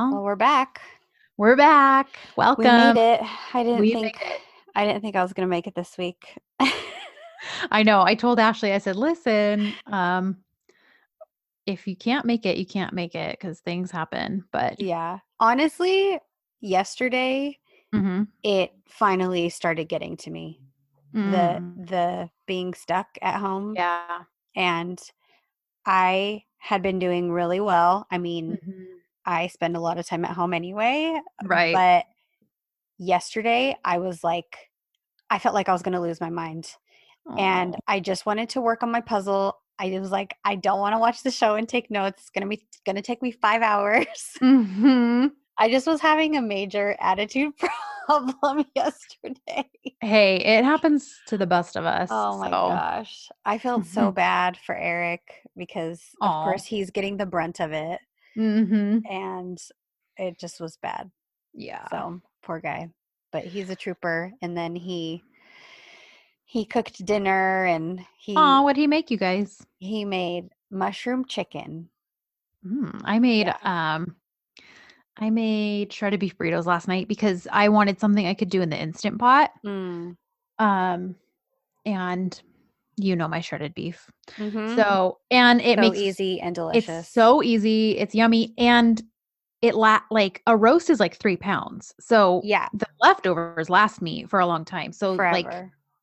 Well, Well, we're back. we're back. Welcome. We made it. I didn't We think. I didn't think I was gonna make it this week. I know. I told Ashley, I said, listen, um, if you can't make it, you can't make it because things happen. But yeah. Honestly, yesterday Mhm. it finally started getting to me. Mm. The the being stuck at home yeah. and I had been doing really well. I mean, Mhm. I spend a lot of time at home anyway, Right. but yesterday I was like I felt like I was going to lose my mind. and I just wanted to work on my puzzle. I was like, I don't want to watch the show and take notes. It's gonna be gonna take me five hours. Mhm. I just was having a major attitude problem yesterday. Hey, it happens to the best of us. Oh my so. gosh. I felt so bad for Eric because of course he's getting the brunt of it Mhm. and it just was bad. Yeah. So poor guy. But he's a trooper and then he he cooked dinner and he Aw, what'd he make you guys? he made mushroom chicken. Mm, I made um I made shredded beef burritos last night because I wanted something I could do in the instant pot. Mm. Um and you know my shredded beef. Mhm. So, and it so makes easy and delicious. it's so easy, it's yummy and it la- like a roast is like 3 pounds. So yeah, the leftovers last me for a long time. So like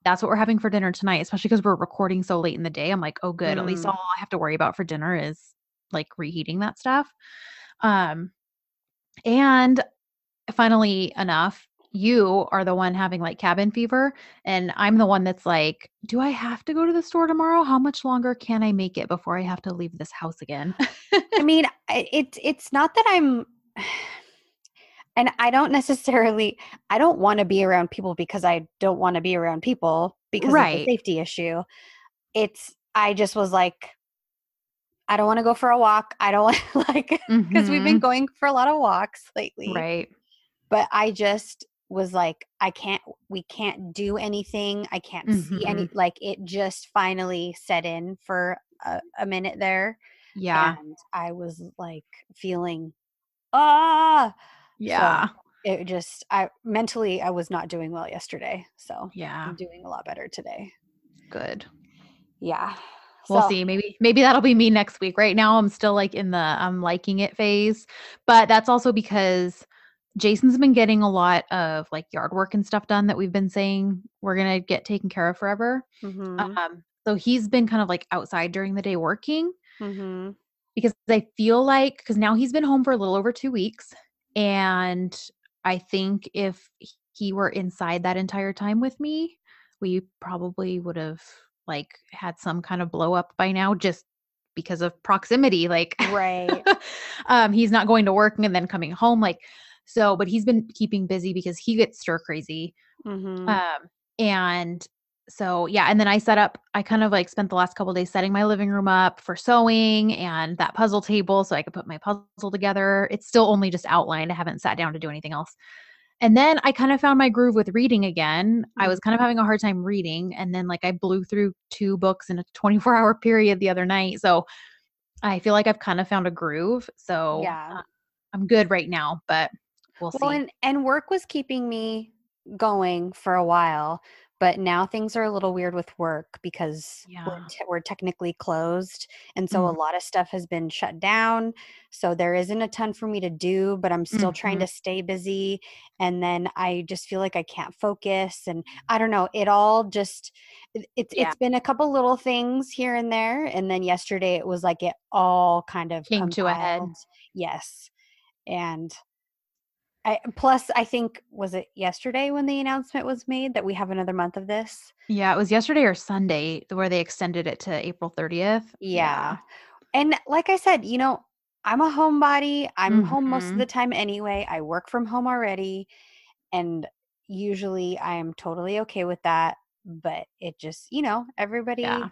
that's what we're having for dinner tonight, especially because we're recording so late in the day. I'm like, oh, good. At least Mm. all I have to worry about for dinner is like reheating that stuff. Um, and funnily enough, you are the one having like cabin fever, and I'm the one that's like, do I have to go to the store tomorrow? How much longer can I make it before I have to leave this house again? I mean, I- it's it's not that I'm and I don't necessarily I don't want to be around people because I don't want to be around people because of Right. the safety issue. It's I just was like I don't want to go for a walk. I don't want like because we've been mm-hmm. going for a lot of walks lately. Right. but I just was like, I can't, we can't do anything. I can't see any, Mm-hmm. like it just finally set in for a, a minute there. Yeah. And I was like feeling, ah, Yeah. it just, I mentally, I was not doing well yesterday. So Yeah. I'm doing a lot better today. Good. Yeah. We'll So, see. Maybe maybe that'll be me next week. Right now I'm still like in the I'm liking it phase. But that's also because Jason's been getting a lot of like yard work and stuff done that we've been saying we're going to get taken care of forever. mhm, Um so he's been kind of like outside during the day working mhm, because I feel like cuz now he's been home for a little over 2 weeks and I think if he were inside that entire time with me, we probably would have like had some kind of blow up by now just because of proximity like right. um he's not going to work and then coming home like so but he's been keeping busy because he gets stir crazy mhm, um and so yeah and then i set up i kind of like spent the last couple days setting my living room up for sewing and that puzzle table so i could put my puzzle together. It's still only just outlined i haven't sat down to do anything else. And then i kind of found my groove with reading again. I was kind of having a hard time reading and then like i blew through two books in a 24 hour period the other night so i feel like i've kind of found a groove so Yeah. uh, i'm good right now but we'll Well, see and, and work was keeping me going for a while, but now things are a little weird with work because we're, Yeah. te- we're technically closed. And so a Mhm. lot of stuff has been shut down. So there isn't a ton for me to do, but I'm still trying Mhm. to stay busy. And then I just feel like I can't focus. And I don't know, it all just, it, it's, Yeah. it's been a couple little things here and there. And then yesterday it was like it all kind of Came to a head. Yes. And I, plus, I think was it yesterday when the announcement was made that we have another month of this. Yeah, it was yesterday or Sunday where they extended it to April 30th. Yeah, and like I said, you know, I'm a homebody. I'm home most of Mhm. the time anyway. I work from home already, and usually I am totally okay with that. But it just, you know, everybody, Yeah.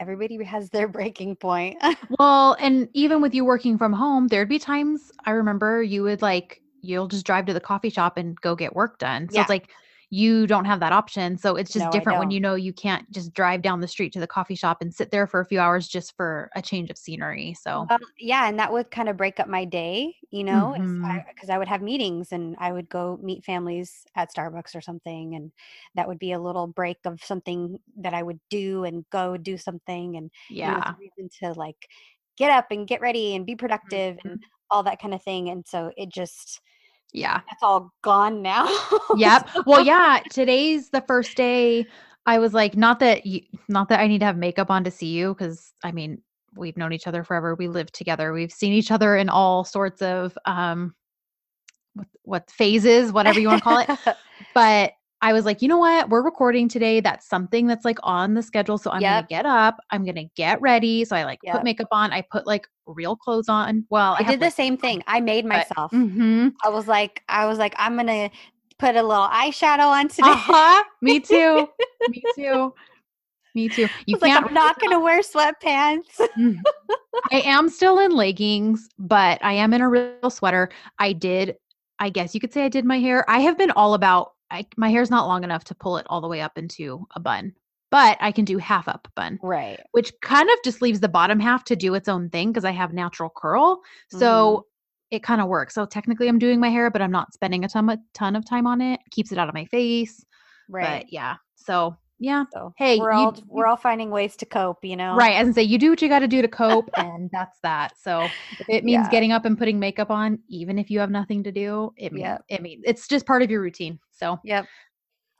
everybody has their breaking point. Well, and even with you working from home, there'd be times I remember you would like you'll just drive to the coffee shop and go get work done. So Yeah. it's like you don't have that option. So it's just No, different when you know you can't just drive down the street to the coffee shop and sit there for a few hours just for a change of scenery. So Well, yeah, and that would kind of break up my day, you know, because Mhm. I, I would have meetings and I would go meet families at Starbucks or something, and that would be a little break of something that I would do and go do something, and you know, yeah. reason to like get up and get ready and be productive Mhm. and all that kind of thing. And so it just Yeah. that's all gone now. Yep. Well, yeah, today's the first day I was like not that you, not that I need to have makeup on to see you cuz I mean, we've known each other forever. We live together. We've seen each other in all sorts of um what what phases, whatever you want to call it. But I was like, you know what? We're recording today. That's something that's like on the schedule. So I'm gonna get up. I'm gonna get ready. So I like Yep. put makeup on. I put like real clothes on. Well, I have, did the like, same thing. I made myself. Mm-hmm. I was like, I was like, I'm gonna put a little eyeshadow on today. Uh-huh. Me too. Me too. Me too. I You was like, can't I'm not gonna wear sweatpants. Mm. I am still in leggings, but I am in a real sweater. I did, I guess you could say I did my hair. I have been all about I, my hair's not long enough to pull it all the way up into a bun, but I can do half up bun, right. which kind of just leaves the bottom half to do its own thing because I have natural curl. Mm-hmm. So it kind of works. So technically I'm doing my hair, but I'm not spending a ton, a ton of time on it. Keeps it out of my face. Right. But yeah. So yeah. so hey, we're you- all we're all finding ways to cope, you know. Right. As I say, you do what you got to do to cope, and that's that. So it means Yeah. getting up and putting makeup on, even if you have nothing to do, it means Yep. it means it's just part of your routine. So, Yep.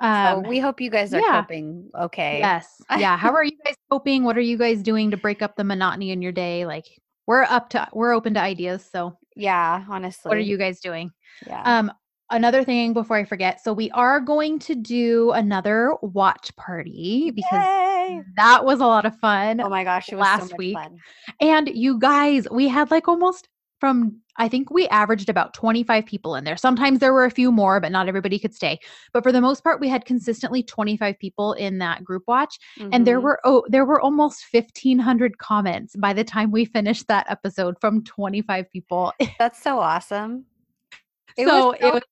um, so we hope you guys are yeah. coping okay. yes, yeah. How are you guys coping? What are you guys doing to break up the monotony in your day? Like, we're up to we're open to ideas. So, Yeah, honestly. what are you guys doing? Yeah. Um, another thing before I forget, so we are going to do another watch party because Yay! that was a lot of fun. Oh my gosh, it was last so much week. fun. And you guys, we had like almost from I think we averaged about 25 people in there. Sometimes there were a few more, but not everybody could stay. But for the most part, we had consistently 25 people in that group watch and there Mhm. were oh there were almost 1500 comments by the time we finished that episode from 25 people. That's so awesome. It so was it was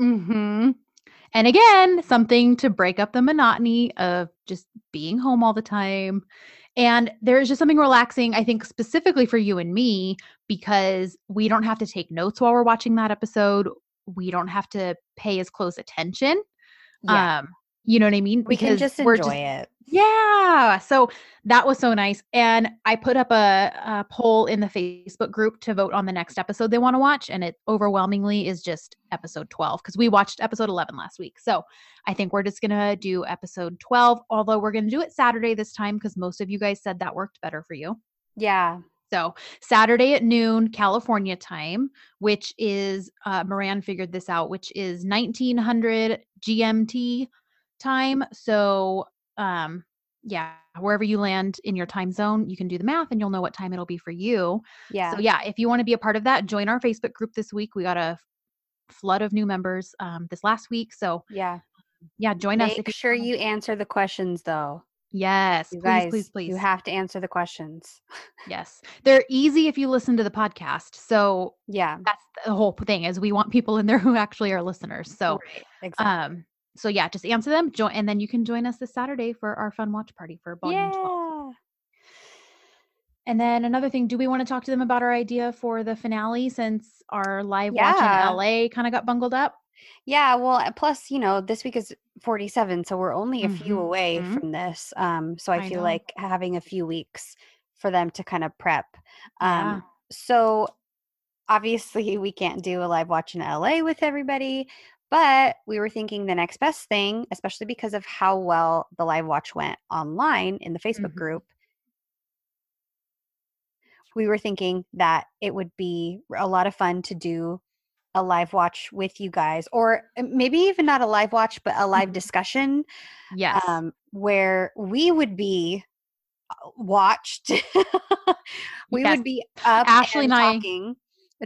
Mhm. And again, something to break up the monotony of just being home all the time. And there's just something relaxing, I think, specifically for you and me, because we don't have to take notes while we're watching that episode. We don't have to pay as close attention. yeah. Um, you know what I mean? we can just enjoy it. yeah. So that was so nice. And I put up a, a poll in the Facebook group to vote on the next episode they want to watch. And it overwhelmingly is just episode 12 because we watched episode 11 last week. So I think we're just going to do episode 12, although we're going to do it Saturday this time because most of you guys said that worked better for you. Yeah. So Saturday at noon, California time, which is uh, Moran figured this out, which is 1900 GMT time. So um, yeah, wherever you land in your time zone, you can do the math and you'll know what time it'll be for you. Yeah. So yeah, if you want to be a part of that, join our Facebook group this week. We got a flood of new members um, this last week. So yeah. yeah, join us. Make If you sure you answer the questions though. Yes, You please, guys, please, please. you have to answer the questions. yes, they're easy if you listen to the podcast. So Yeah. that's the whole thing is we want people in there who actually are listeners. So Right, exactly. um so yeah, just answer them, join and then you can join us this Saturday for our fun watch party for volume 12. yeah. And then another thing, do we want to talk to them about our idea for the finale since our live watch in LA kind of got bungled up? Yeah, well, uh, plus, you know, this week is 47, so we're only a few Mhm, away mhm. from this. Um, so I, I feel know. like having a few weeks for them to kind of prep. Yeah. Um, so obviously we can't do a live watch in LA with everybody, but we were thinking the next best thing, especially because of how well the live watch went online in the Facebook Mhm. group. We were thinking that it would be a lot of fun to do a live watch with you guys, or uh, maybe even not a live watch, but a live Mhm. discussion Yes. um, where we would be uh, watched. we Yes. would be up Ashley and and I- talking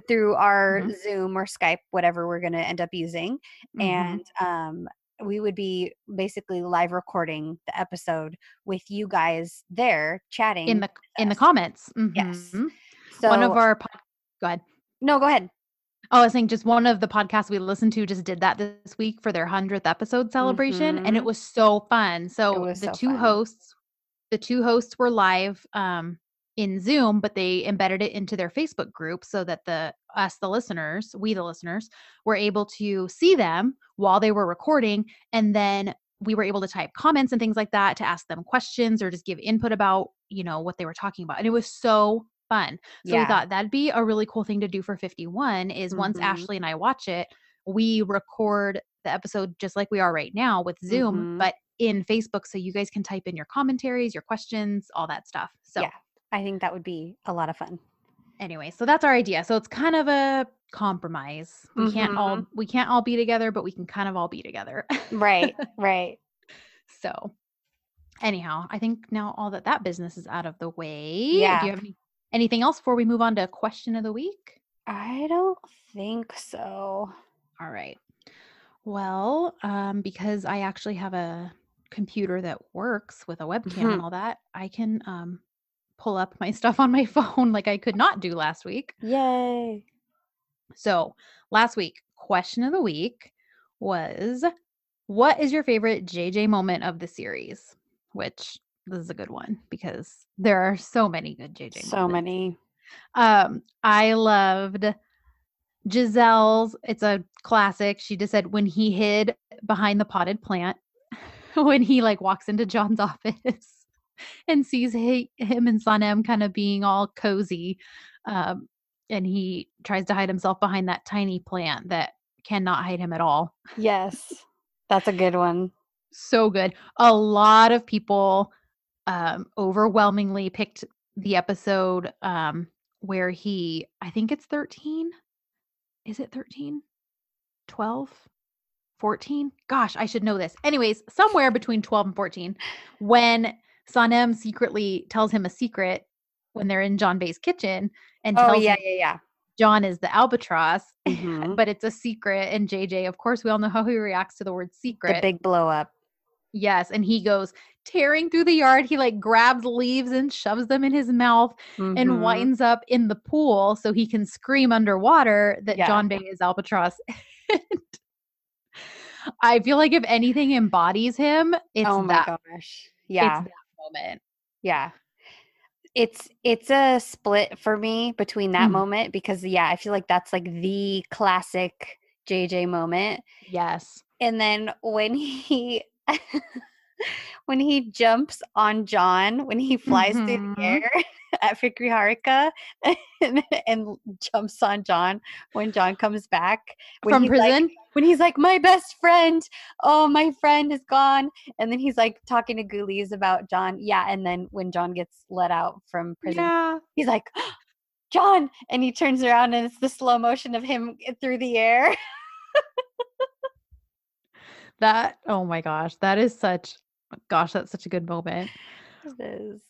through our Mhm. Zoom or Skype, whatever we're going to end up using, Mhm. and um, we would be basically live recording the episode with you guys there chatting in the in the comments. Yes. Mhm. So One of our pod- go ahead. no, go ahead. Oh, I was saying just one of the podcasts we listened to just did that this week for their 100th episode celebration and it Mhm. was so fun. So the so two fun. hosts the two hosts were live um in Zoom, but they embedded it into their Facebook group so that the us the listeners, we the listeners were able to see them while they were recording and then we were able to type comments and things like that to ask them questions or just give input about, you know, what they were talking about. And it was so fun. So we thought that'd be a really cool thing to do for 51 is once Mhm. Ashley and I watch it, we record the episode just like we are right now with Zoom, Mhm. but in Facebook so you guys can type in your commentaries, your questions, all that stuff. So Yeah. I think that would be a lot of fun. anyway, so that's our idea. So it's kind of a compromise. We can't all Mhm. we can't all be together, but we can kind of all be together. Right. right. so anyhow, I think now all that that business is out of the way. Yeah. Do you have any, anything else before we move on to question of the week? I don't think so. All right. Well, um, because I actually have a computer that works with a webcam and Mhm. all that, I can um, pull up my stuff on my phone like I could not do last week. Yay. So, last week, question of the week was what is your favorite JJ moment of the series? Which this is a good one because there are so many good JJ So moments. many. Um, I loved Giselle's. It's a classic. She just said when he hid behind the potted plant, when he like walks into John's office and sees he, him and Sanem kind of being all cozy, um, and he tries to hide himself behind that tiny plant that cannot hide him at all. Yes. That's a good one. So good. A lot of people um, overwhelmingly picked the episode um, where he, I think it's 13. Is it 13? 12? 14? Gosh, I should know this. Anyways, somewhere between 12 and 14, when Sanem secretly tells him a secret when they're in John Bay's kitchen and Oh tells yeah, him yeah, yeah. John is the albatross, Mhm. but it's a secret. And JJ, of course, we all know how he reacts to the word secret. The big blow up. Yes, and he goes tearing through the yard. He like grabs leaves and shoves them in his mouth and Mhm. winds up in the pool so he can scream underwater that Yeah. John Bay is albatross. I feel like if anything embodies him, it's oh my that gosh. Yeah. it's that moment. Yeah. It's it's a split for me between that Mhm. moment because yeah, I feel like that's like the classic JJ moment. Yes. And then when he when he jumps on John, when he flies through Mhm. the air at Fikri Harika and, and jumps on John when John comes back. From he's like- prison. when he's like, My best friend, oh my friend is gone. And then he's like talking to Güliz about John. Yeah. And then when John gets let out from prison, yeah. he's like, John. And he turns around and it's the slow motion of him through the air. That oh my gosh, that is such gosh, that's such a good moment. It is.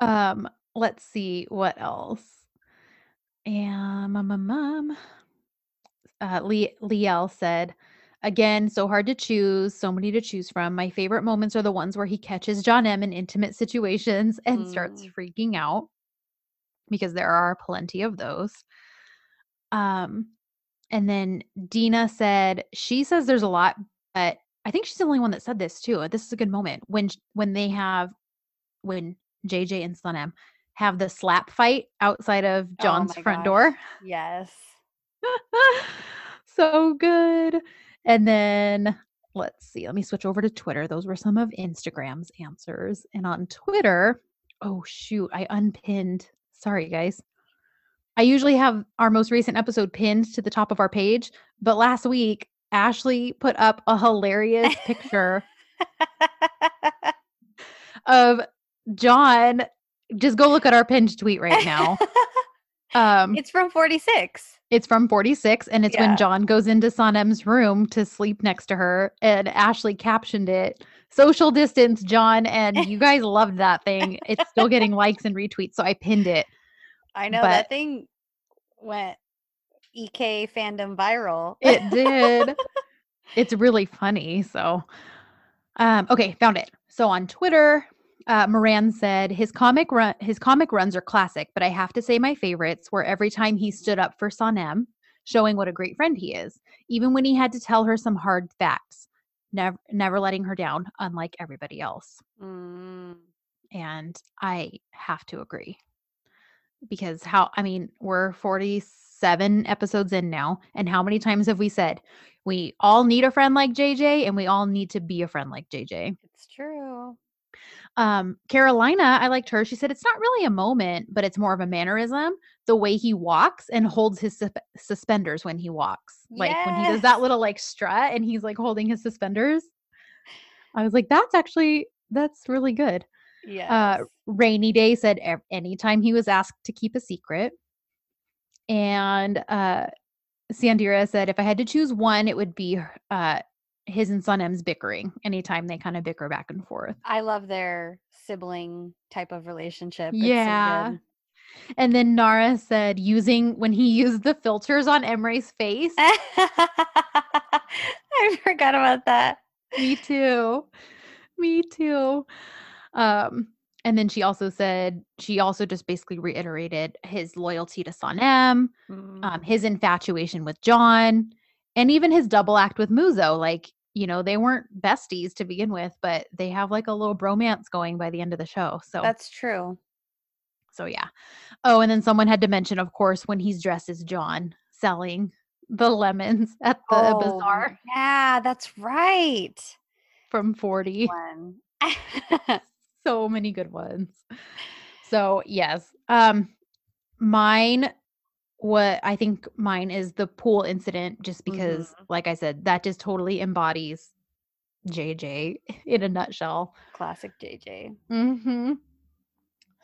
Um, let's see what else. And um, um, um, uh, Le- Liel said, again, so hard to choose, so many to choose from. My favorite moments are the ones where he catches John M in intimate situations and starts Mm. freaking out because there are plenty of those. Um, and then Dina said she says there's a lot, but I think she's the only one that said this too. Uh, this is a good moment when when they have when JJ and Sanem have the slap fight outside of Oh John's my front gosh. door. Yes. so good. And then let's see, let me switch over to Twitter. Those were some of Instagram's answers. And on Twitter, oh shoot, I unpinned. Sorry, guys. I usually have our most recent episode pinned to the top of our page, but last week, Ashley put up a hilarious picture of John. Just go look at our pinned tweet right now. Um, it's from 46. it's from 46, and it's Yeah. when John goes into Sanem's room to sleep next to her, and Ashley captioned it social distance, John. And you guys loved that thing. It's still getting likes and retweets, so I pinned it. I know But- that thing went EK fandom viral. It did. it's really funny. So, um, okay, found it. So on Twitter, Uh, Moran said his comic run his comic runs are classic, but I have to say my favorites were every time he stood up for Sanem, showing what a great friend he is, even when he had to tell her some hard facts, never never letting her down, unlike everybody else. Mm. And I have to agree because how I mean we're forty seven episodes in now, and how many times have we said we all need a friend like JJ, and we all need to be a friend like JJ. It's true. Um, Carolina, I liked her. She said it's not really a moment, but it's more of a mannerism. The way he walks and holds his sus- suspenders when he walks, like when he does that little like strut and he's like holding his suspenders. I was like, that's actually that's really good. Yeah. Uh, Rainy Day said anytime he was asked to keep a secret, and uh, Sandira said if I had to choose one, it would be uh, his and Sanem's bickering. Anytime they kind of bicker back and forth. I love their sibling type of relationship. It's Yeah. good. And then Nara said using when he used the filters on Emre's face. I forgot about that. Me too. Me too. Um, and then she also said she also just basically reiterated his loyalty to Sanem, Mm. um, his infatuation with John, and even his double act with Muzo. Like, you know, they weren't besties to begin with, but they have like a little bromance going by the end of the show. So That's true. So yeah. Oh, and then someone had to mention, of course, when he's dressed as John selling the lemons at the Oh, bazaar Yeah, that's right. from 40. So many good ones. So yes. Um mine what I think mine is the pool incident just because Mhm. like I said, that just totally embodies JJ in a nutshell. Classic JJ. Mm-hmm.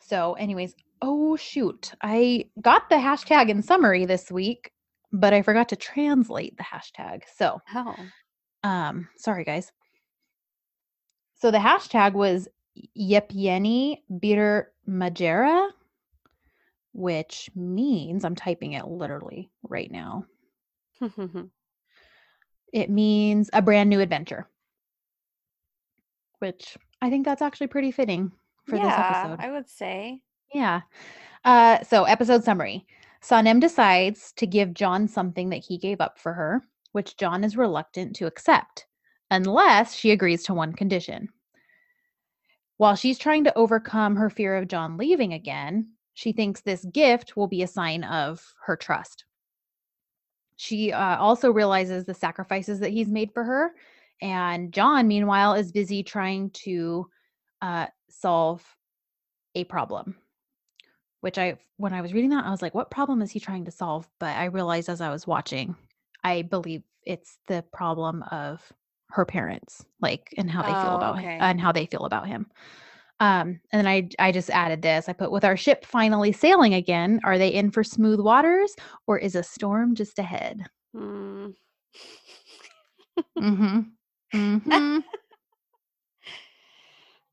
So, anyways, oh shoot. I got the hashtag in summary this week, but I forgot to translate the hashtag. So, Oh. um, sorry guys. So the hashtag was Yepyeni Bir Macera, which means I'm typing it literally right now. It means a brand new adventure. Which I think that's actually pretty fitting for this yeah, episode. I would say. Yeah. Uh, so, episode summary Sanem decides to give John something that he gave up for her, which John is reluctant to accept, unless she agrees to one condition. While she's trying to overcome her fear of John leaving again, she thinks this gift will be a sign of her trust. She uh, also realizes the sacrifices that he's made for her. And John, meanwhile, is busy trying to uh, solve a problem which I when I was reading that I was like what problem is he trying to solve but I realized as I was watching I believe it's the problem of her parents like and how they feel Oh, about okay. him and how they feel about him um and then I I just added this I put with our ship finally sailing again are they in for smooth waters or is a storm just ahead Mm. mhm Mm-hmm.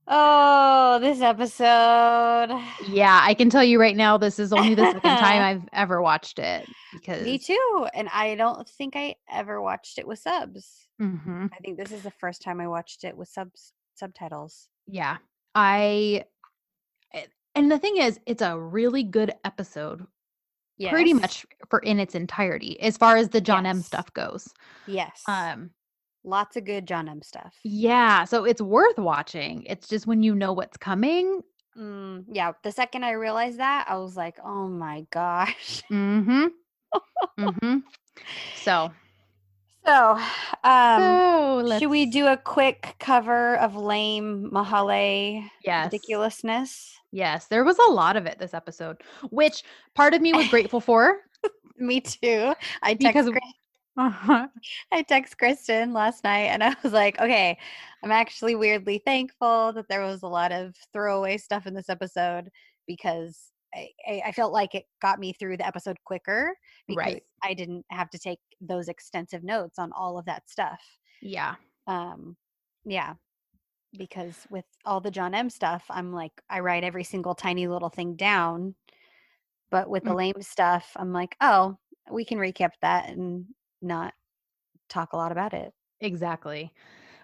Oh, this episode. yeah I can tell you right now this is only the second time I've ever watched it because Me too. And I don't think I ever watched it with subs. Mhm I think this is the first time I watched it with subs subtitles. Yeah. I and the thing is it's a really good episode pretty much for in its entirety as far as the John M stuff goes. Yes. Um Lots of good John M stuff. yeah, so it's worth watching. It's just when you know what's coming. Mm, yeah. The second I realized that, I was like, oh my gosh. Mhm. mhm. So, So, um, so should we do a quick cover of lame Mahale Yes. ridiculousness? Yes, there was a lot of it this episode, which part of me was grateful for Me too. I because text uh I text Kristen last night and I was like, okay, I'm actually weirdly thankful that there was a lot of throwaway stuff in this episode because I, I, felt like it got me through the episode quicker because Right. I didn't have to take those extensive notes on all of that stuff. yeah. Um, yeah, because with all the John M stuff, I'm like, I write every single tiny little thing down. But with the Mm. lame stuff, I'm like, oh, we can recap that and not talk a lot about it. Exactly.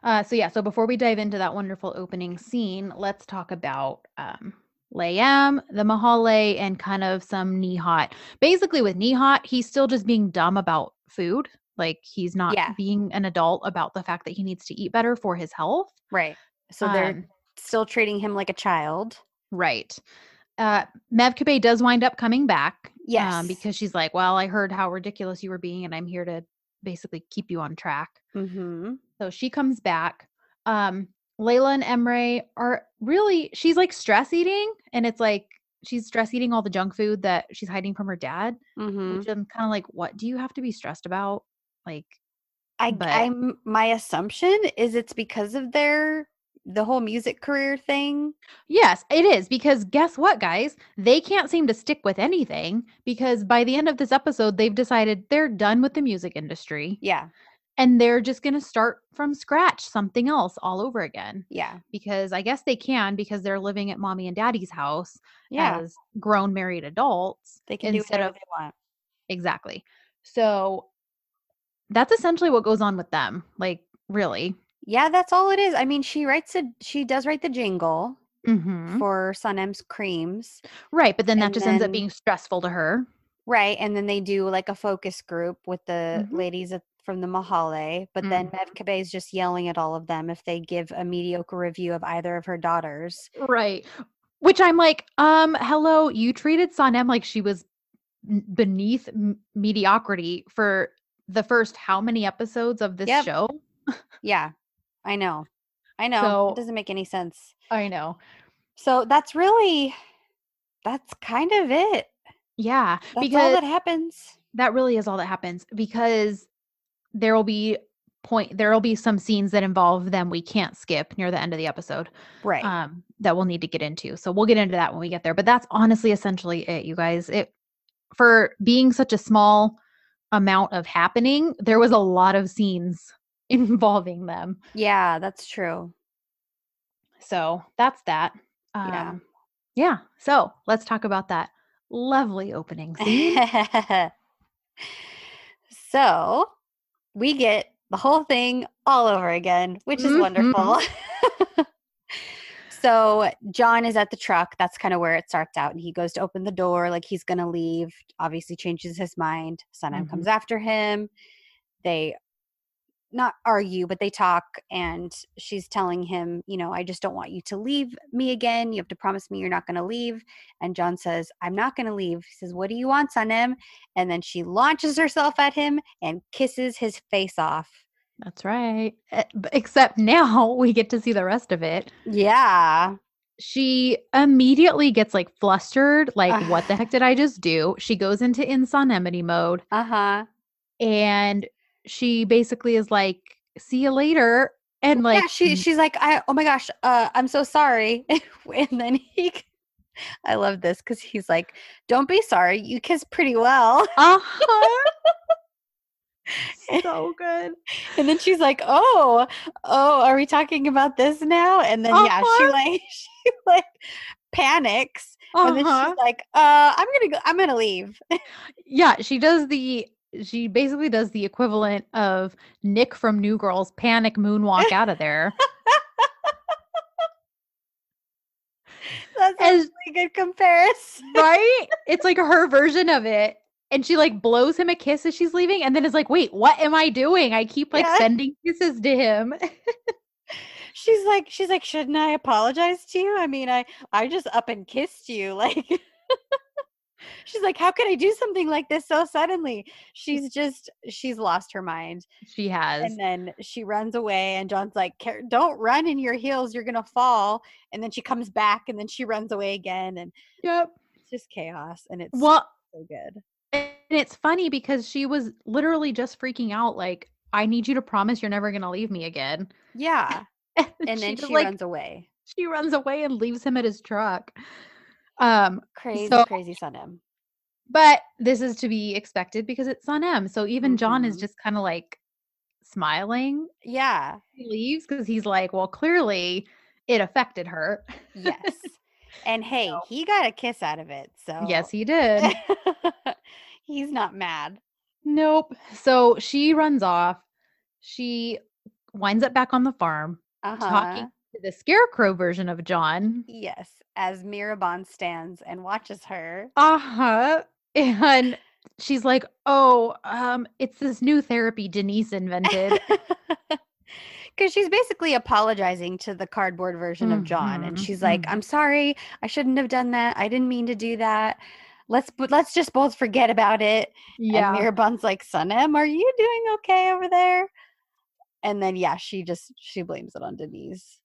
Uh, so yeah, so before we dive into that wonderful opening scene, let's talk about um Layam, the Mahale, and kind of some Nihat. Basically, with Nihat, he's still just being dumb about food. Like he's not Yeah. being an adult about the fact that he needs to eat better for his health. Right. So they're Um, still treating him like a child. right. Uh, Mevkibe does wind up coming back. Yes. Um, because she's like, well, I heard how ridiculous you were being, and I'm here to basically keep you on track. Mm-hmm. So she comes back. Um, Layla and Emre are really, she's like stress eating, and it's like she's stress eating all the junk food that she's hiding from her dad, Mm-hmm. which I'm kind of like, what do you have to be stressed about? Like, I but- I'm my assumption is it's because of their the whole music career thing. yes, it is because guess what, guys? They can't seem to stick with anything because by the end of this episode, they've decided they're done with the music industry Yeah. And they're just going to start from scratch, something else all over again. Yeah. because I guess they can because they're living at mommy and daddy's house Yeah. as grown married adults they can do instead whatever of they want. exactly. So that's essentially what goes on with them. Like really. Yeah, that's all it is. I mean, she writes a she does write the jingle Mhm. for Sanem's creams. Right, but then that just ends up being stressful to her. Right. And then they do like a focus group with the Mhm. ladies at, from the Mahale. But then. Mevkibe is just yelling at all of them if they give a mediocre review of either of her daughters. Right. Which I'm like, um, hello, you treated Sanem like she was beneath m- mediocrity for the first how many episodes of this Yep. show? Yeah, I know. I know. So- it doesn't make any sense. I know. So that's really, that's kind of it. Yeah, That's all because that happens. that really is all that happens because there will be point there will be some scenes that involve them we can't skip near the end of the episode Right. um that we'll need to get into so we'll get into that when we get there but that's honestly essentially it you guys it for being such a small amount of happening there was a lot of scenes involving them yeah, that's true. so that's that um Yeah. yeah so let's talk about that lovely opening scene so we get the whole thing all over again, which is Mhm. wonderful. so John is at the truck. That's kind of where it starts out. And he goes to open the door like he's going to leave. Obviously, changes his mind. Sanem comes after him. They not argue, but they talk. And she's telling him, you know, I just don't want you to leave me again. You have to promise me you're not going to leave. And John says, I'm not going to leave. He says, What do you want, Sanem? And then she launches herself at him and kisses his face off. That's right. Eh, Except now we get to see the rest of it. Yeah. She immediately gets like flustered, like, what the heck did I just do? She goes into insanemity mode Uh huh. and she basically is like, see you later. And like, yeah, she she's like, I oh my gosh, uh, I'm so sorry. and then he, I love this because he's like, don't be sorry, you kiss pretty well. uh-huh. so good. And then she's like, oh, oh, are we talking about this now? And then yeah, she Uh-huh. like she like panics, and then Uh-huh. she's like, uh, I'm gonna go, I'm gonna leave. Yeah, she does the, she basically does the equivalent of Nick from New Girls panic moonwalk out of there. That's a really good comparison. right? It's like her version of it. And she like blows him a kiss as she's leaving and then is like, wait, what am I doing? I keep like Yeah. sending kisses to him. she's like she's like shouldn't i apologize to you i mean i i just up and kissed you like she's like how could i do something like this so suddenly she's just she's lost her mind she has. and then she runs away and john's like don't run in your heels you're gonna fall and then she comes back and then she runs away again and Yep. it's just chaos and it's Well, so good and it's funny because she was literally just freaking out like, I need you to promise you're never gonna leave me again. yeah And, and then just, she like runs away she runs away and leaves him at his truck. Um, crazy So- crazy Sanem but this is to be expected because it's Sanem. So even John is Mhm. just kind of like smiling yeah he leaves because he's like, well, clearly it affected her. Yes. And hey, So- he got a kiss out of it. So yes, he did. he's not mad. nope. So she runs off. She winds up back on the farm Uh talking the scarecrow version of John. Yes, as Mihriban stands and watches her. Uh-huh. And she's like, "Oh, um, it's this new therapy Denise invented." Because she's basically apologizing to the cardboard version of John, and she's like, mhm. "I'm sorry, I shouldn't have done that. I didn't mean to do that. Let's let's just both forget about it." And Yeah. Mihriban's like, "Sanem, are you doing okay over there?" And then yeah, she just she blames it on Denise.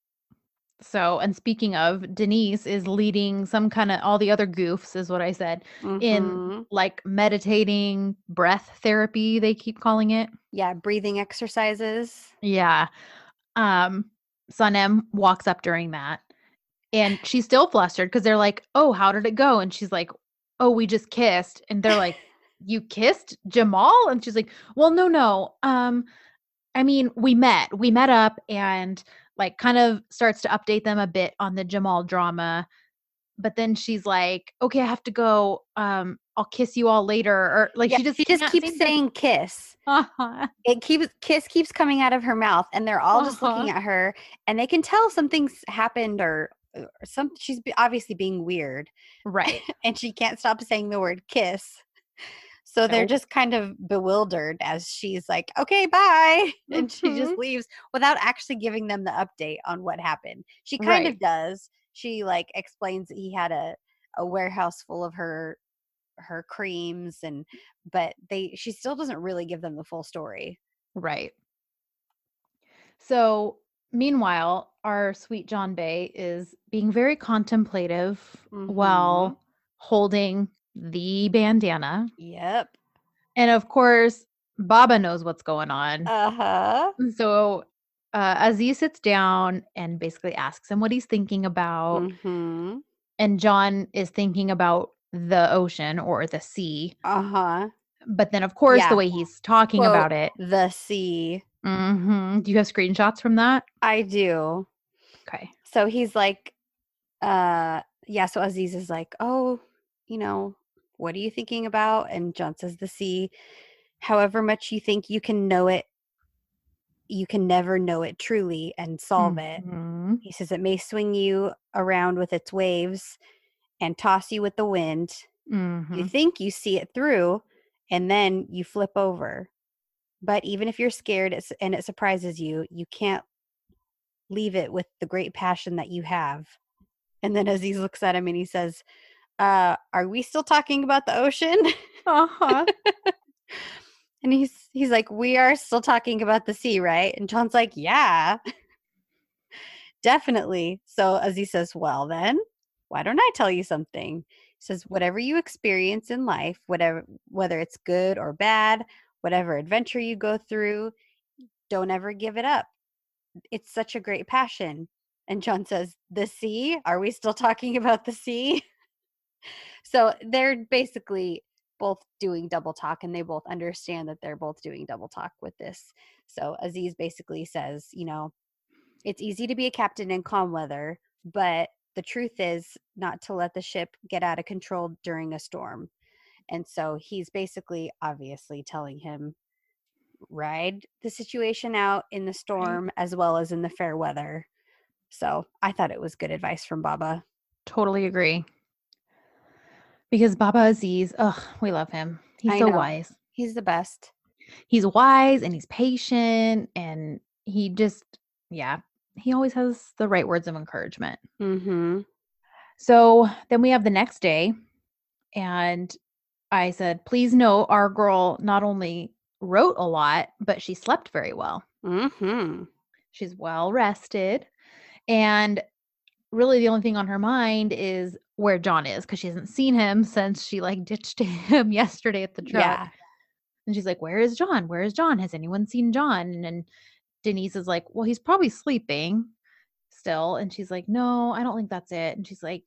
So, and speaking of, Denise is leading some kind of all the other goofs, is what I said, in Mhm. like meditating breath therapy, they keep calling it. Yeah, breathing exercises. Yeah. Um, Sanem walks up during that and she's still flustered because they're like, Oh, how did it go? And she's like, Oh, we just kissed. And they're like, You kissed Jamal? And she's like, Well, no, no. Um, I mean, we met. We met up and like kind of starts to update them a bit on the Jamal drama. But then she's like, Okay, I have to go. Um, I'll kiss you all later. Or like Yeah, she just she just keeps saying kiss. Uh-huh. it keeps kiss keeps coming out of her mouth and they're all just looking Uh-huh. at her and they can tell something's happened or, or some she's obviously being weird Right. and she can't stop saying the word kiss so they're just kind of bewildered as she's like okay bye and she just Mhm. leaves without actually giving them the update on what happened she kind of does she like explains that he had a a warehouse full of her her creams and but they she still doesn't really give them the full story Right. So, meanwhile, our sweet John Bay is being very contemplative Mhm. while holding the bandana. Yep. And of course, Baba knows what's going on. Uh huh. so, uh, Aziz sits down and basically asks him what he's thinking about. hmm And John is thinking about the ocean or the sea. Uh huh. But then, of course, Yeah. the way he's talking Quote, about it. The sea. hmm Do you have screenshots from that? I do. Okay. So he's like, uh, yeah. So Aziz is like, oh, you know, what are you thinking about? And John says, the sea. However much you think you can know it, you can never know it truly and solve it. Mhm. He says it may swing you around with its waves and toss you with the wind. You Mhm. think you see it through and then you flip over. But even if you're scared and it surprises you, you can't leave it with the great passion that you have. And then Aziz looks at him and he says, uh, Are we still talking about the ocean? Uh-huh. and he's he's like, We are still talking about the sea, right? And John's like, Yeah. Definitely. So Aziz says, Well then, why don't I tell you something? He says, Whatever you experience in life, whatever whether it's good or bad, whatever adventure you go through, don't ever give it up. It's such a great passion. And John says, The sea? Are we still talking about the sea? So they're basically both doing double talk and they both understand that they're both doing double talk with this. So Aziz basically says, you know, it's easy to be a captain in calm weather, but the truth is not to let the ship get out of control during a storm. And so he's basically obviously telling him ride the situation out in the storm as well as in the fair weather. So I thought it was good advice from Baba. Totally agree. Because Baba Aziz, oh, we love him. He's I so know. wise. He's the best. He's wise and he's patient and he just, yeah, he always has the right words of encouragement. Mm-hmm. So then we have the next day, and I said, please know our girl not only wrote a lot, but she slept very well. Mm-hmm. She's well rested. And really, the only thing on her mind is where John is because she hasn't seen him since she like ditched him yesterday at the truck. Yeah. And she's like, Where is John? Where is John? Has anyone seen John? And then Denise is like, Well, he's probably sleeping still. And she's like, No, I don't think that's it. And she's like,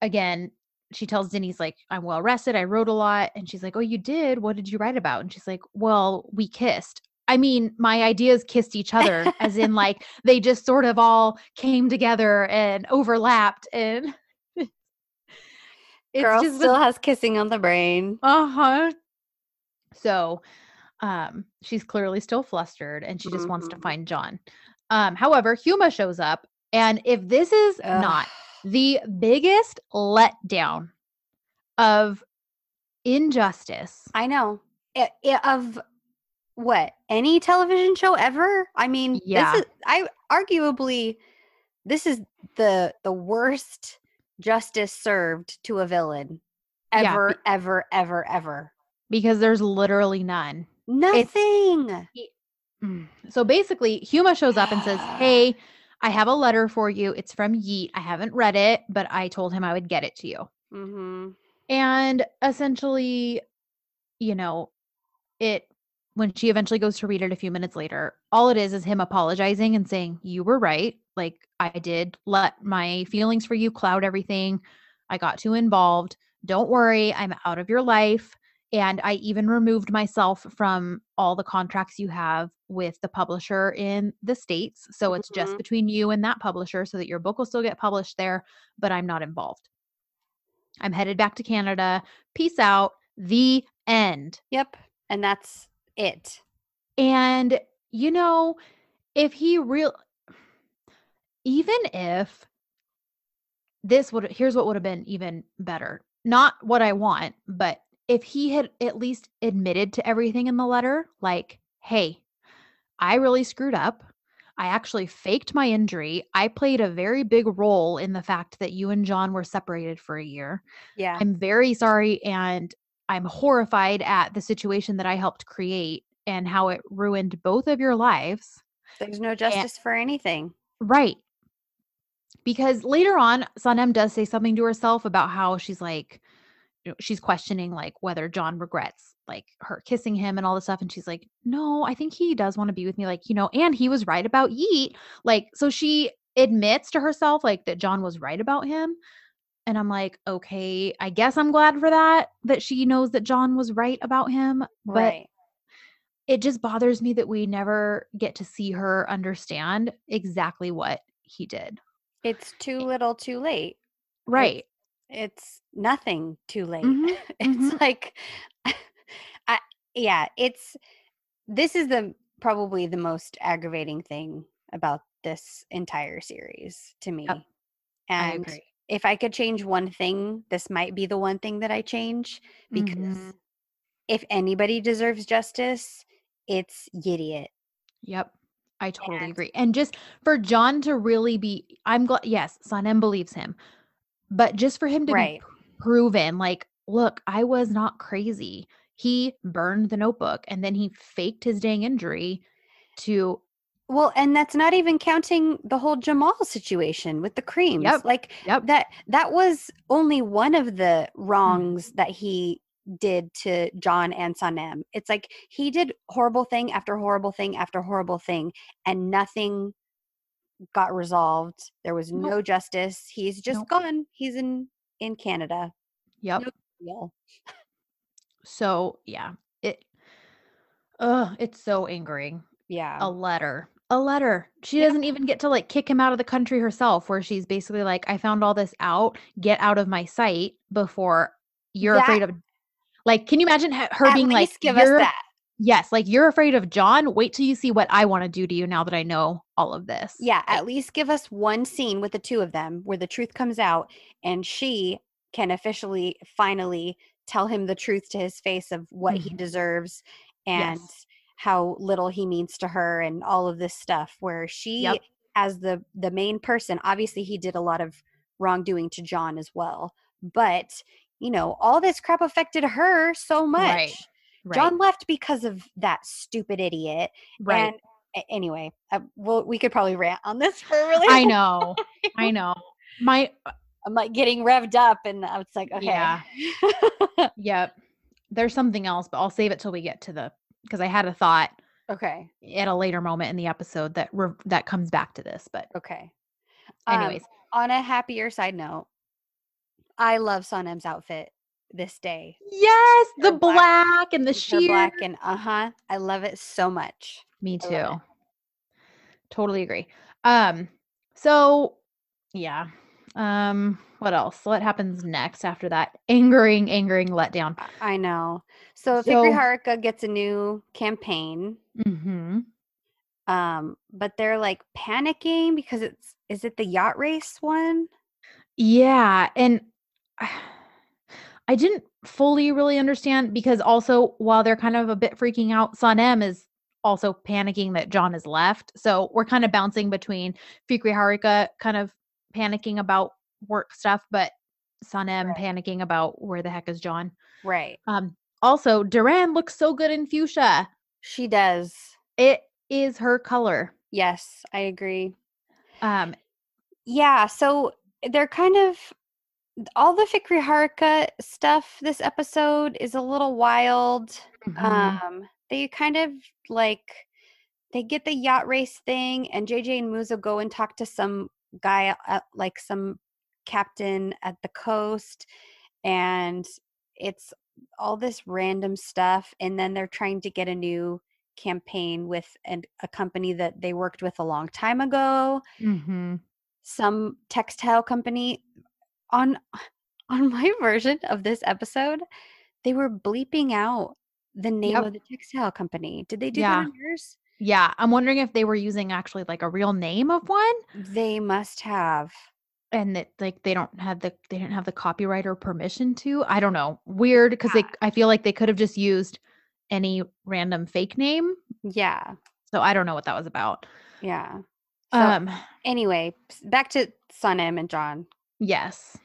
Again, she tells Denise, like, I'm well rested. I wrote a lot. And she's like, Oh, you did? What did you write about? And she's like, Well, we kissed. I mean, my ideas kissed each other, as in, like, they just sort of all came together and overlapped. And it's Girl just still has kissing on the brain. uh huh. So, Um, she's clearly still flustered and she just wants to Mhm. find John. Um, however, Huma shows up, and if this is not the biggest letdown of injustice, I know. I- I- of what any television show ever? I mean, Yeah. this is I arguably this is the the worst justice served to a villain ever, be- ever, ever, ever. because there's literally none. Nothing. Mm. So basically, Huma shows up and says, Hey, I have a letter for you. It's from Yeet. I haven't read it, but I told him I would get it to you. mm-hmm. And essentially, you know, it when she eventually goes to read it a few minutes later, all it is is him apologizing and saying, You were right. Like, I did let my feelings for you cloud everything. I got too involved. Don't worry. I'm out of your life. And I even removed myself from all the contracts you have with the publisher in the States. So it's just Mhm. between you and that publisher so that your book will still get published there, but I'm not involved. I'm headed back to Canada. Peace out. The end. Yep. And that's it. And, you know, if he real, even if this would, here's what would have been even better. Not what I want, but if he had at least admitted to everything in the letter, like, hey, I really screwed up. I actually faked my injury. I played a very big role in the fact that you and John were separated for a year. Yeah. I'm very sorry and I'm horrified at the situation that I helped create and how it ruined both of your lives. There's no justice for anything. Right. Because later on, Sanem does say something to herself about how she's like, you know, she's questioning like whether John regrets like her kissing him and all this stuff. And she's like, no, I think he does want to be with me. Like, you know, and he was right about Yeet. Like, so she admits to herself like that John was right about him. And I'm like, okay, I guess I'm glad for that, that she knows that John was right about him. But it just bothers me that we never get to see her understand exactly what he did. It's too little too late. Right. It's nothing too late. Mhm, it's mhm. like I yeah, it's this is the probably the most aggravating thing about this entire series to me. Yep, I And agree. if I could change one thing, this might be the one thing that I change because Mhm. if anybody deserves justice, it's Gideon. Yep. I totally And agree. And just for John to really be I'm glad yes, Sanem believes him. But just for him to be right. p- proven like, look, I was not crazy. He burned the notebook and then he faked his dang injury to Well, and that's not even counting the whole Jamal situation with the creams. Yep. Like Yep. that that was only one of the Mm. wrongs that he did to John and Sanem. It's like he did horrible thing after horrible thing after horrible thing and nothing got resolved. There was Nope. no justice. He's just Nope. gone. He's in in Canada. Yep. No. So yeah, it uh it's so angering. Yeah. A letter. A letter. She Yep. doesn't even get to like kick him out of the country herself, where she's basically like, I found all this out, get out of my sight before you're That afraid of like, can you imagine her at being like, least give us that. yes, like you're afraid of John. Wait till you see what I want to do to you now that I know all of this. Yeah, at least give us one scene with the two of them where the truth comes out and she can officially finally tell him the truth to his face of what he Mhm. deserves and Yes. how little he means to her and all of this stuff where she Yep. as the the main person obviously he did a lot of wrongdoing to John as well but you know all this crap affected her so much Right. Right. John left because of that stupid idiot right. and anyway, uh, well, we could probably rant on this for a really. I know. I know. My I'm like getting revved up, and I was like, okay, Yeah. Yep. There's something else, but I'll save it till we get to the because I had a thought okay, at a later moment in the episode that re- that comes back to this. But okay. Um, anyways, on a happier side note, I love Sanem's outfit this day. yes, the her black- black, and the sheer. black and uh huh, I love it so much. Me too. Totally agree. Um. So yeah. Um. what else? What happens next after that angering, angering letdown? I- know. So, So- Fikri Harika gets a new campaign. hmm Um, but they're like panicking because it's is it the yacht race one? Yeah, and I didn't fully really understand because also while they're kind of a bit freaking out, Sanem is also panicking that John has left. So we're kind of bouncing between Fikri Harika kind of panicking about work stuff, but Sanem Right. panicking about where the heck is John. Right. Um also Deren looks so good in fuchsia. She does. It is her color. Yes, I agree. Um Yeah, so they're kind of all the Fikri Harika stuff this episode is a little wild. mhm. Um, they kind of like they get the yacht race thing, and JJ and Muzo go and talk to some guy, at, like some captain at the coast, and it's all this random stuff. And then they're trying to get a new campaign with an, a company that they worked with a long time ago Mhm. some textile company on on my version of this episode they were bleeping out the name Yep. of the textile company. Did they do Yeah. that on yours? Yeah, I'm wondering if they were using actually like a real name of one. they must have. And that like they don't have the they didn't have the copyright or permission to? I don't know. Weird because they i feel like they could have just used any random fake name. Yeah. So i don't know what that was about. Yeah. So um anyway back to Sanem and John yes.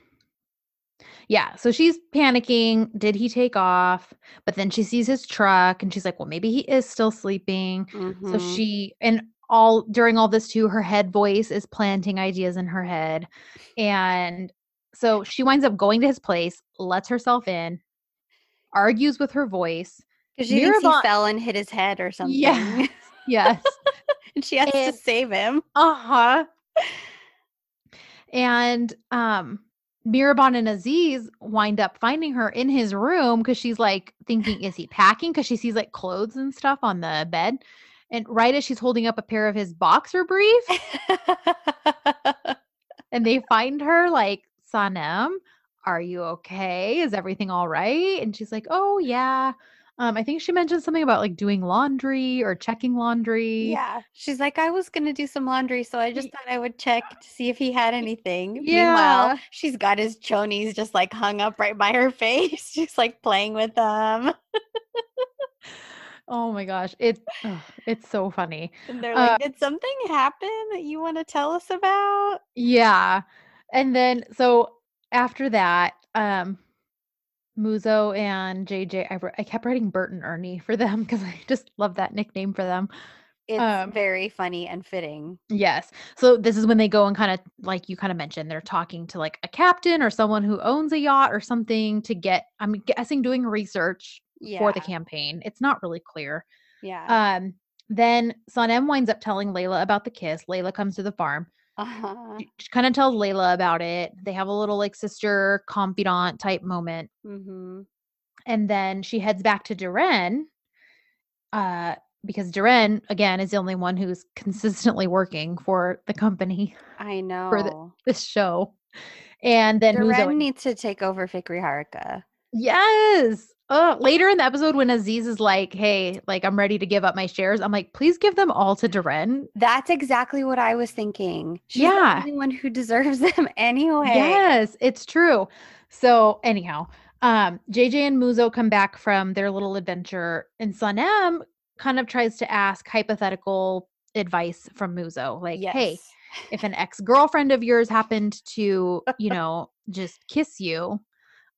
Yeah so she's panicking did he take off? But then she sees his truck and she's like well maybe he is still sleeping. So Mhm. she and all during all this too her head voice is planting ideas in her head. And so she winds up going to his place lets herself in argues with her voice 'Cause she thinks he Mihriban- fell and hit his head or something. Yeah. yes. And she has And- to save him. Uh-huh and um Mihriban and Aziz wind up finding her in his room because she's like thinking, is he packing? Because she sees like clothes and stuff on the bed. And right as she's holding up a pair of his boxer briefs, and they find her like sanem are you okay is everything all right and she's like oh yeah um i think she mentioned something about like doing laundry or checking laundry Yeah. She's like, I was going to do some laundry, so I just thought I would check to see if he had anything. Yeah. Meanwhile, she's got his chonies just like hung up right by her face. She's like playing with them. oh my gosh it ugh, it's so funny And they're Uh, like, Did something happen that you want to tell us about? yeah and then so after that um Muzo and JJ, I, wr- I kept writing Bert and Ernie for them because I just love that nickname for them. It's Um, very funny and fitting. Yes. So this is when they go and kind of like you kind of mentioned, they're talking to like a captain or someone who owns a yacht or something to get, I'm guessing doing research Yeah. for the campaign. It's not really clear. Yeah. Um, then Sanem winds up telling Layla about the kiss. Layla comes to the farm. Uh-huh. She kind of tells Layla about it. They have a little like sister confidant type moment. hmm And then she heads back to Deren. Uh, because Deren, again, is the only one who's consistently working for the company. I know. for the- this show. And then. Deren needs to take over Fikri Harika. yes. Oh, later in the episode when Aziz is like, "Hey, like I'm ready to give up my shares," I'm like, "Please give them all to Deren." That's exactly what I was thinking. She's Yeah. the only one who deserves them anyway. Yes, it's true. So anyhow, um, JJ and Muzo come back from their little adventure, and Sanem kind of tries to ask hypothetical advice from Muzo, like, "Hey, if an ex girlfriend of yours happened to, you know, just kiss you,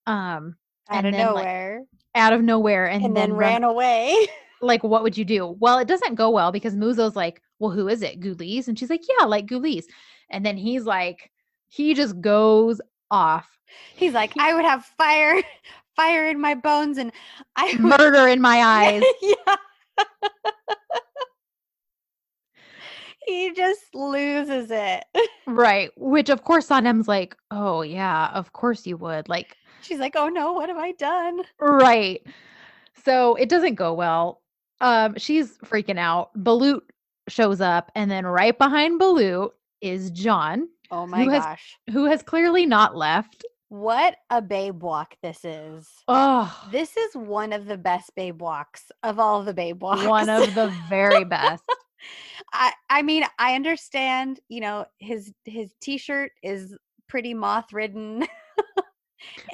um, out and of then, like, nowhere, out of nowhere, and, and, then, run- ran away. like, what would you do? Well, it doesn't go well because Muzo's like, well, who is it? Güliz? And she's like, yeah, like Güliz. And then he's like, he just goes off. He's like, I would have fire, fire in my bones, and I Murder in my eyes. yeah. he just loses it. right. Which, of course, Sanem's like, oh, yeah, of course you would. Like, She's like, "Oh no, what have I done?" right. So it doesn't go well. Um, she's freaking out. Balut shows up, and then right behind Balut is John. Oh my Who has- gosh. who has clearly not left. What a babe walk this is. Oh, This is one of the best babe walks of all the babe walks. one of the very best. I I mean, I understand, you know, his his t-shirt is pretty moth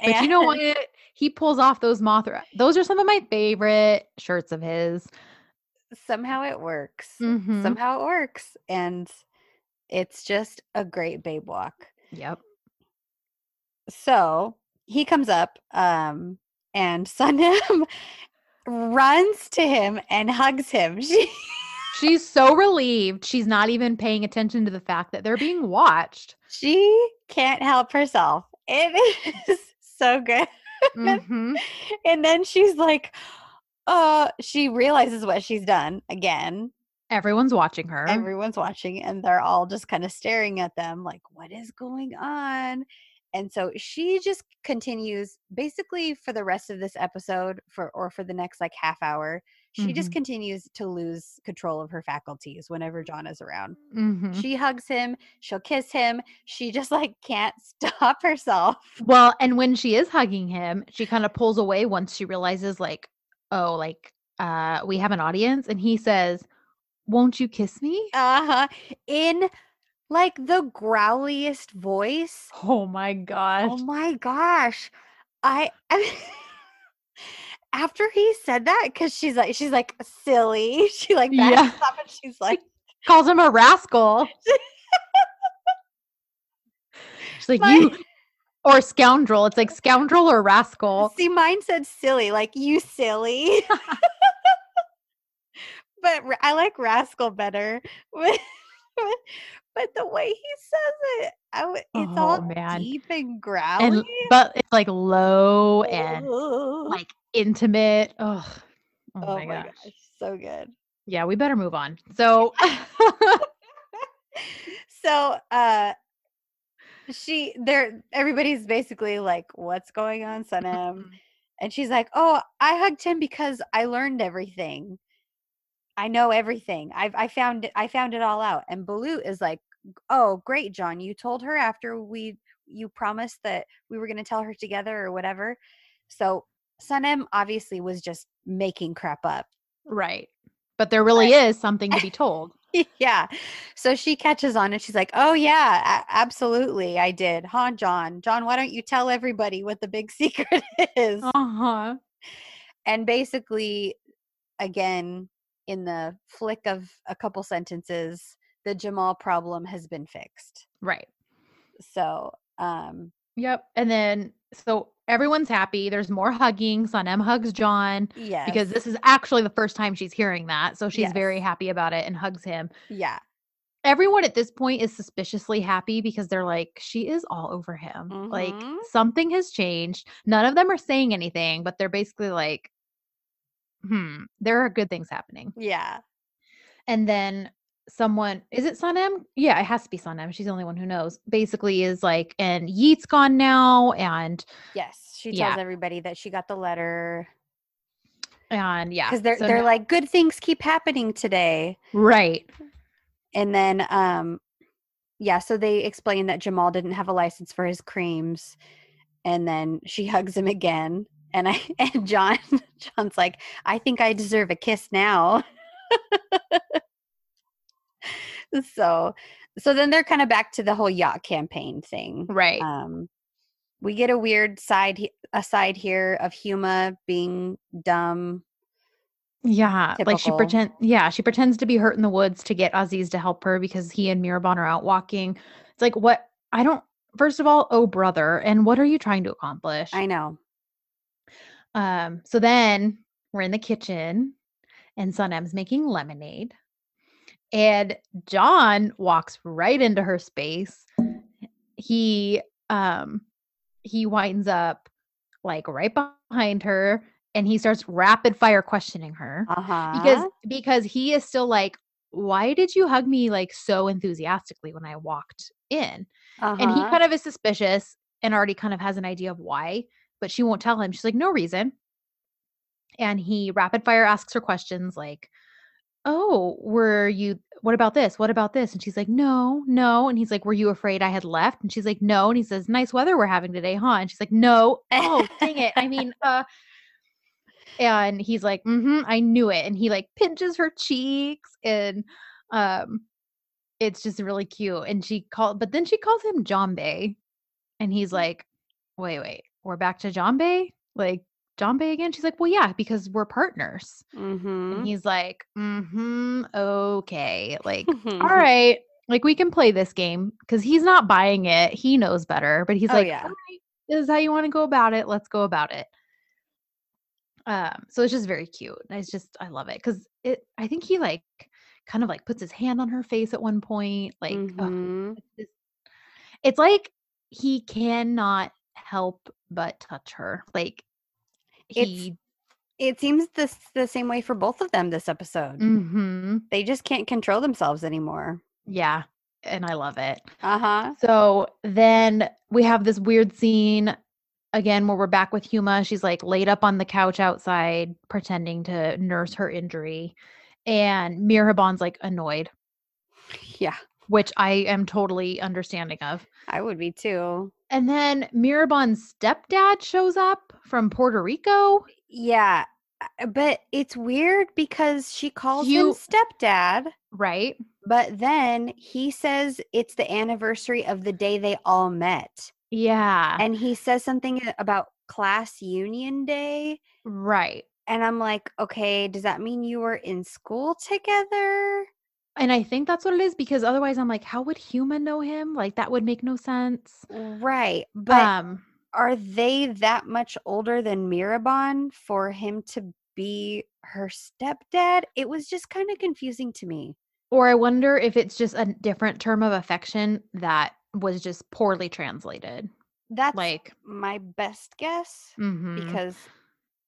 But you know what? He pulls off those Mothra. Those are some of my favorite shirts of his. Somehow it works. Mhm. Somehow it works. And it's just a great babe walk. Yep. So he comes up, um, and Sanem runs to him and hugs him. She She's so relieved. She's not even paying attention to the fact that they're being watched. she can't help herself. It is so good. Mhm. And then she's like, uh, she realizes what she's done again. Everyone's watching her. Everyone's watching, and they're all just kind of staring at them, like, what is going on? And so she just continues basically for the rest of this episode for or for the next like half hour, she just Mhm. continues to lose control of her faculties whenever John is around. Mhm. She hugs him, she'll kiss him. She just like can't stop herself. Well, and when she is hugging him, she kind of pulls away once she realizes, like, oh, like, uh, we have an audience. And he says, Won't you kiss me? Uh-huh. In like the growliest voice. Oh my gosh. Oh my gosh. I, I after he said that, because she's like, she's like silly. She like backs Yeah. up and she's like, Calls him a rascal. She's like, My- You or scoundrel. It's like scoundrel or rascal. see, mine said silly, like you silly. but I like rascal better. But, the way he says it, I w- it's Oh, all man. deep and growly. And but it's like low and Ugh. like intimate. Oh, oh, oh my, gosh. so good. Yeah, we better move on. So so uh she there everybody's basically like what's going on Sanem and she's like oh I hugged him because I learned everything I know everything I've I found it I found it all out and Balut is like oh great John you told her after we you promised that we were going to tell her together or whatever so Sanem obviously was just making crap up right. But there really is something to be told. yeah. So she catches on and she's like, "Oh yeah, a- absolutely, I did, huh, John? John, why don't you tell everybody what the big secret is?" Uh-huh. And basically, again, in the flick of a couple sentences, the Jamal problem has been fixed. Right. So, um, Yep. And then so everyone's happy. There's more hugging. Sanem hugs John yes, because this is actually the first time she's hearing that. So she's very happy about it and hugs him. yeah, Everyone at this point is suspiciously happy because they're like, she is all over him. Like Mhm. something has changed. None of them are saying anything, but they're basically like, hmm, there are good things happening. yeah, And then someone is it Sanem? Yeah, it has to be Sanem. She's the only one who knows. Basically, is like, and Yeet's gone now, and yes. She tells Yeah. everybody that she got the letter and yeah, because they're so they're now- like, "Good things keep happening today." right, and then um yeah so they explain that jamal didn't have a license for his creams and then she hugs him again and i and john john's like i think i deserve a kiss now so so then they're kind of back to the whole yacht campaign thing right, um we get a weird side a side here of huma being dumb yeah. Like she typical. pretend, yeah, she pretends to be hurt in the woods to get Aziz to help her because he and Mihriban are out walking. It's like what I don't. First of all, oh brother, and what are you trying to accomplish? i know Um, so then we're in the kitchen and Sanem's making lemonade. And John walks right into her space. He um he winds up like right behind her and he starts rapid fire questioning her uh-huh because because he is still like why did you hug me like so enthusiastically when I walked in? And he uh-huh. kind of is suspicious and already kind of has an idea of why, but she won't tell him. She's like, no reason. And he rapid fire asks her questions like, oh, were you what about this? What about this? And she's like, no, no. And he's like, were you afraid I had left? And she's like, no. And he says, nice weather we're having today, huh? And she's like, no. Oh, dang it. I mean, uh, and he's like, mm-hmm, I knew it. And he like pinches her cheeks and um it's just really cute. And she called, but then she calls him John Bay. And he's like, wait, wait, we're back to John Bay? Like John Bay again? She's like, well, yeah, because we're partners. mm-hmm. And he's like, mm-hmm, okay. Like, all right. Like we can play this game because he's not buying it. He knows better, but he's Oh, like, yeah. right, this is how you want to go about it. Let's go about it. Um, so it's just very cute. It's just I love it because it I think he like kind of like puts his hand on her face at one point. Like ugh, Mhm. it's like he cannot help but touch her. Like he It seems this the same way for both of them this episode. mhm, They just can't control themselves anymore. yeah, and I love it. Uh-huh. So then we have this weird scene again where we're back with Huma. She's like laid up on the couch outside, pretending to nurse her injury. And Mihriban's like annoyed, Yeah, which I am totally understanding of. I would be too. And then Mihriban's stepdad shows up from Puerto Rico. Yeah. uh, But it's weird because she calls him stepdad, Right. but then he says it's the anniversary of the day they all met. Yeah. And he says something about class union day. right. And I'm like, okay, does that mean you were in school together? And I think that's what it is because otherwise I'm like, how would Huma know him? Like that would make no sense. Right. But um are they that much older than Mihriban for him to be her stepdad? It was just kind of confusing to me. Or I wonder if it's just a different term of affection that was just poorly translated. That's Like, my best guess mhm. because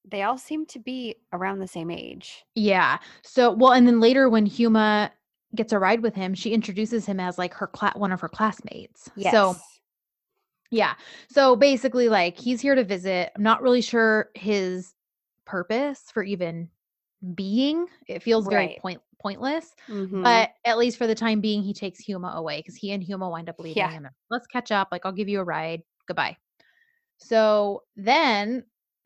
they all seem to be around the same age. yeah. So, well, and then later when Huma gets a ride with him, she introduces him as like her cla- one of her classmates. Yes. So, yeah. So basically, like he's here to visit. I'm not really sure his purpose for even being. It feels very Right. point pointless. Mhm. But at least for the time being, he takes Huma away because he and Huma wind up leaving. Yeah. They're, let's catch up. Like, I'll give you a ride. Goodbye. So then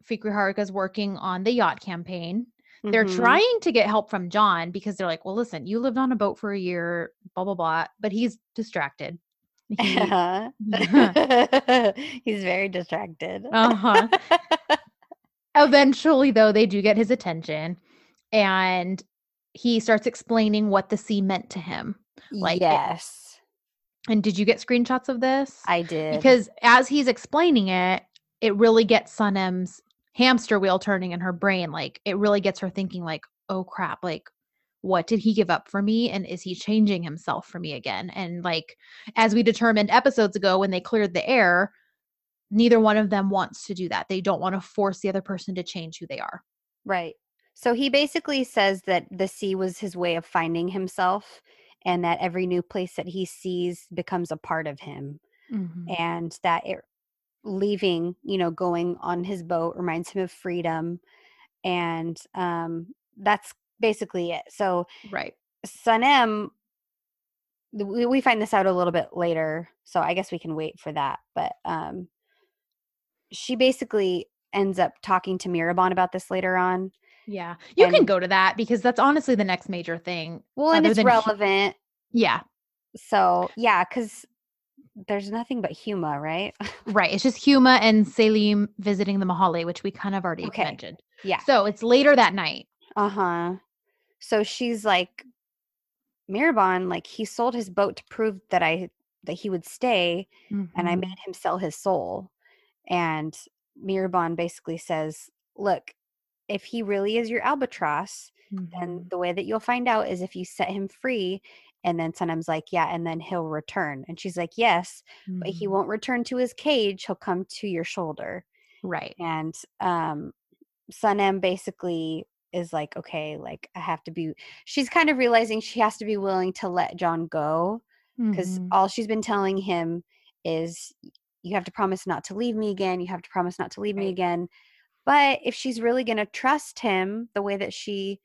Fikri Harika's working on the yacht campaign. They're Mhm. trying to get help from John because they're like, well, listen, you lived on a boat for a year, blah, blah, blah. But he's distracted. He, Uh-huh. He's very distracted. Uh-huh. eventually, though, they do get his attention and he starts explaining what the sea meant to him. Like, yes, And did you get screenshots of this? I did. because as he's explaining it, it really gets Sanem's hamster wheel turning in her brain. Like it really gets her thinking, like, oh crap, like what did he give up for me? And is he changing himself for me again? And like as we determined episodes ago when they cleared the air, neither one of them wants to do that. They don't want to force the other person to change who they are. Right. So he basically says that the sea was his way of finding himself and that every new place that he sees becomes a part of him and that it leaving, you know, going on his boat reminds him of freedom and um that's basically it. So Right. Sanem th- we, we find this out a little bit later, so I guess we can wait for that, but um she basically ends up talking to Mihriban about this later on. Yeah. You can go to that because that's honestly the next major thing. Well, and it's relevant. Yeah. So yeah, because there's nothing but Huma, right? Right. It's just Huma and Salim visiting the Mahale, which we kind of already Okay. mentioned. yeah. So it's later that night. Uh huh. So she's like, Mihriban, like he sold his boat to prove that I that he would stay, and I Mhm. made him sell his soul. And Mihriban basically says, "Look, if he really is your albatross, then Mhm. the way that you'll find out is if you set him free." And then Sanem's like, "Yeah," and then he'll return. And she's like, "Yes, but he Mhm. won't return to his cage. He'll come to your shoulder." Right. and um Sanem basically is like okay like i have to be she's kind of realizing she has to be willing to let john go because Mhm. all she's been telling him is you have to promise not to leave me again you have to promise not to leave me again but if she's really going to trust him the way that she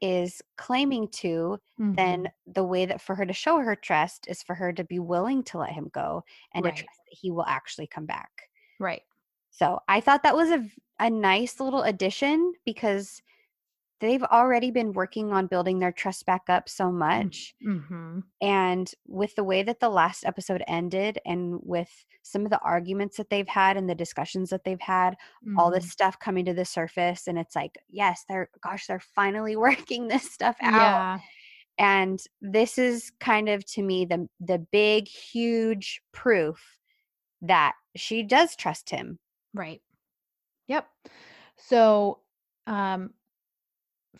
is claiming to, Mhm. then the way that for her to show her trust is for her to be willing to let him go and Right. to trust that he will actually come back. right. So I thought that was a, a nice little addition because they've already been working on building their trust back up so much. hmm And with the way that the last episode ended and with some of the arguments that they've had and the discussions that they've had, all this stuff coming to the surface and it's like, yes, they're gosh, they're finally working this stuff out. Yeah. And this is kind of to me the the big huge proof that she does trust him. Right. Yep. So, um,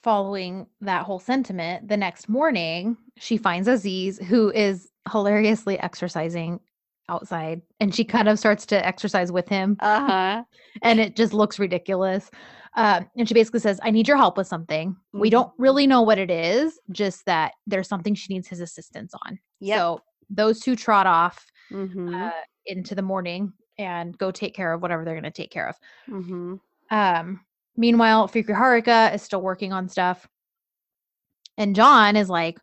following that whole sentiment, the next morning she finds Aziz, who is hilariously exercising outside, and she kind of starts to exercise with him, Uh-huh. and it just looks ridiculous. Um, and she basically says, I need your help with something. We don't Mhm. really know what it is, just that there's something she needs his assistance on. Yep. So those two trot off Mhm. uh, into the morning and go take care of whatever they're going to take care of. Mhm. Um, meanwhile, Fikri Harika is still working on stuff. And John is like,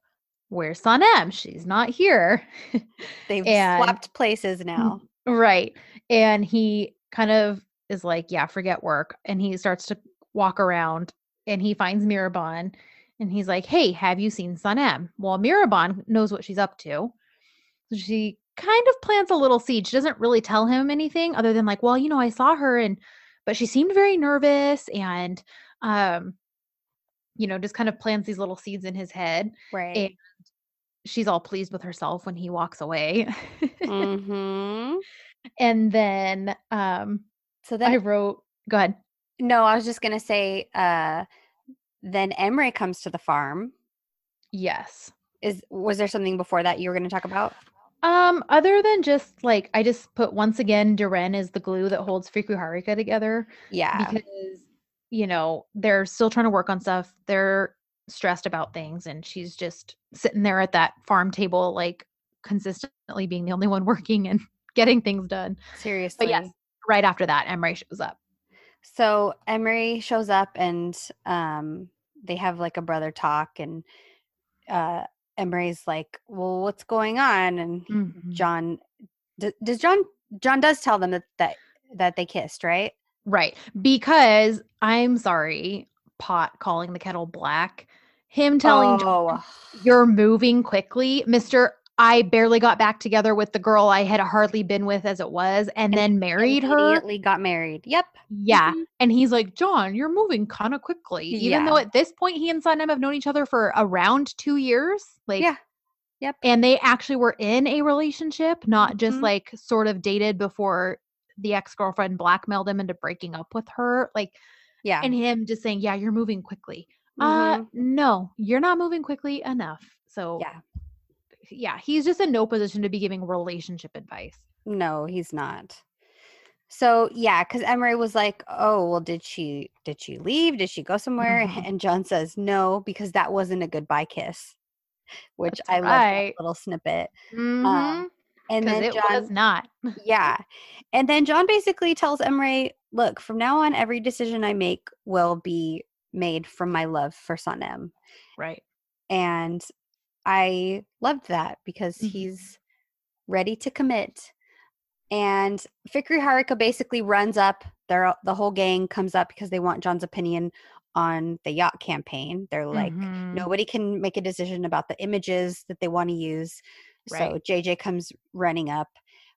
Where's Sanem? She's not here. They've and- swapped places now. right. And he kind of is like, Yeah, forget work. And he starts to walk around and he finds Mihriban and he's like, Hey, have you seen Sanem? Well, Mihriban knows what she's up to. So she kind of plants a little seed. She doesn't really tell him anything other than like, well, you know, I saw her and but she seemed very nervous and um you know, just kind of plants these little seeds in his head. Right. She's all pleased with herself when he walks away. mm-hmm. and then um So then I wrote go ahead. No, I was just gonna say. Uh, then Emery comes to the farm. Yes. Is was there something before that you were going to talk about? Um, other than just like I just put once again Deren is the glue that holds Fikri Harika together. Yeah. because you know they're still trying to work on stuff they're stressed about things and she's just sitting there at that farm table like consistently being the only one working and getting things done Seriously. but yes right after that emery shows up So Emery shows up and um, they have like a brother talk, and uh, Emery's like, "Well, what's going on?" And Mhm. John, d- does John? John does tell them that that that they kissed, right? right because i'm sorry pot calling the kettle black him telling John, oh, you're moving quickly mr i barely got back together with the girl i had hardly been with as it was and, then married her immediately got married. Yep. Yeah. Mhm. And he's like, John, you're moving kind of quickly. Even though at this point he and Sanem have known each other for around two years. Like, Yeah. Yep. And they actually were in a relationship, not just Mhm. like sort of dated before the ex girlfriend blackmailed him into breaking up with her. Like, Yeah. and him just saying, Yeah, you're moving quickly. Uh, Mhm. no, you're not moving quickly enough. So, yeah. Yeah, he's just in no position to be giving relationship advice. No, he's not. So yeah, because Emery was like, "Oh, well, did she did she leave? Did she go somewhere?" Mhm. And John says, "No, because that wasn't a goodbye kiss," which That's I love that little snippet. Mhm. Um, and then it John, was not. yeah, and then John basically tells Emery, "Look, from now on, every decision I make will be made from my love for Sanem," right. and I loved that because Mhm. he's ready to commit. And Fikri Harika basically runs up. Their the whole gang comes up because they want John's opinion on the yacht campaign. They're like, Mhm. nobody can make a decision about the images that they want to use. So JJ comes running up,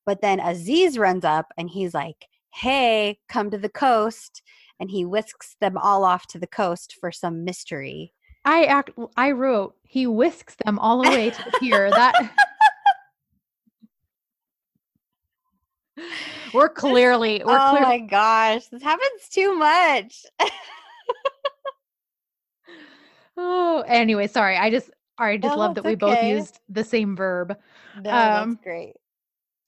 but then Aziz runs up and he's like, "Hey, come to the coast!" And he whisks them all off to the coast for some mystery. I act I wrote he whisks them all the way to the pier. That we're clearly we're oh clear my gosh, this happens too much. Oh, anyway, sorry. I just I just No, love that we both used the same verb. no, Um, that's great.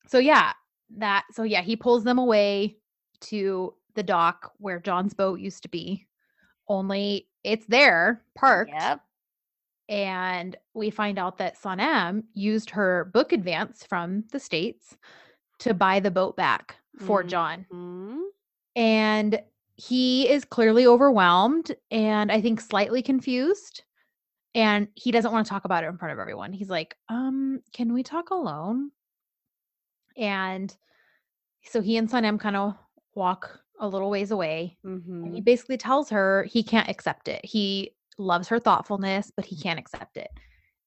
So yeah, that so yeah, he pulls them away to the dock where John's boat used to be. Only it's there, parked. Yep. and we find out that Sanem used her book advance from the states to buy the boat back for Mhm. John. And he is clearly overwhelmed and I think slightly confused and he doesn't want to talk about it in front of everyone. He's like, "Um, can we talk alone?" And so he and Sanem kind of walk a little ways away. And he Mhm. basically tells her he can't accept it. He loves her thoughtfulness, but he can't accept it.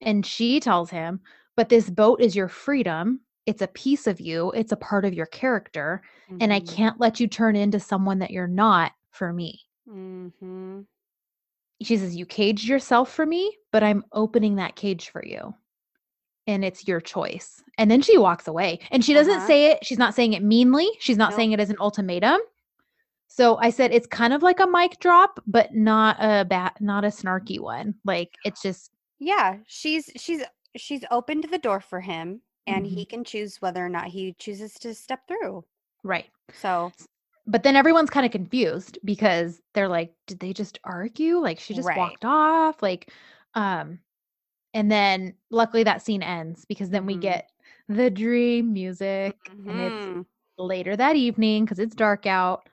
And she tells him, "But this boat is your freedom. It's a piece of you. It's a part of your character, and I Mhm. can't let you turn into someone that you're not for me." Mm-hmm. She says, "You caged yourself for me, but I'm opening that cage for you. And it's your choice." And then she walks away. And she doesn't Uh-huh. say it she's not saying it meanly. She's not Nope. saying it as an ultimatum. So I said it's kind of like a mic drop, but not a bat, not a snarky one. Like it's just Yeah, she's she's she's opened the door for him and Mhm. he can choose whether or not he chooses to step through. right. So, But then everyone's kind of confused because they're like, did they just argue? Like she just Right. walked off? Like um and then luckily that scene ends because then we Mhm. get the dream music and it's Mhm. later that evening because it's dark out.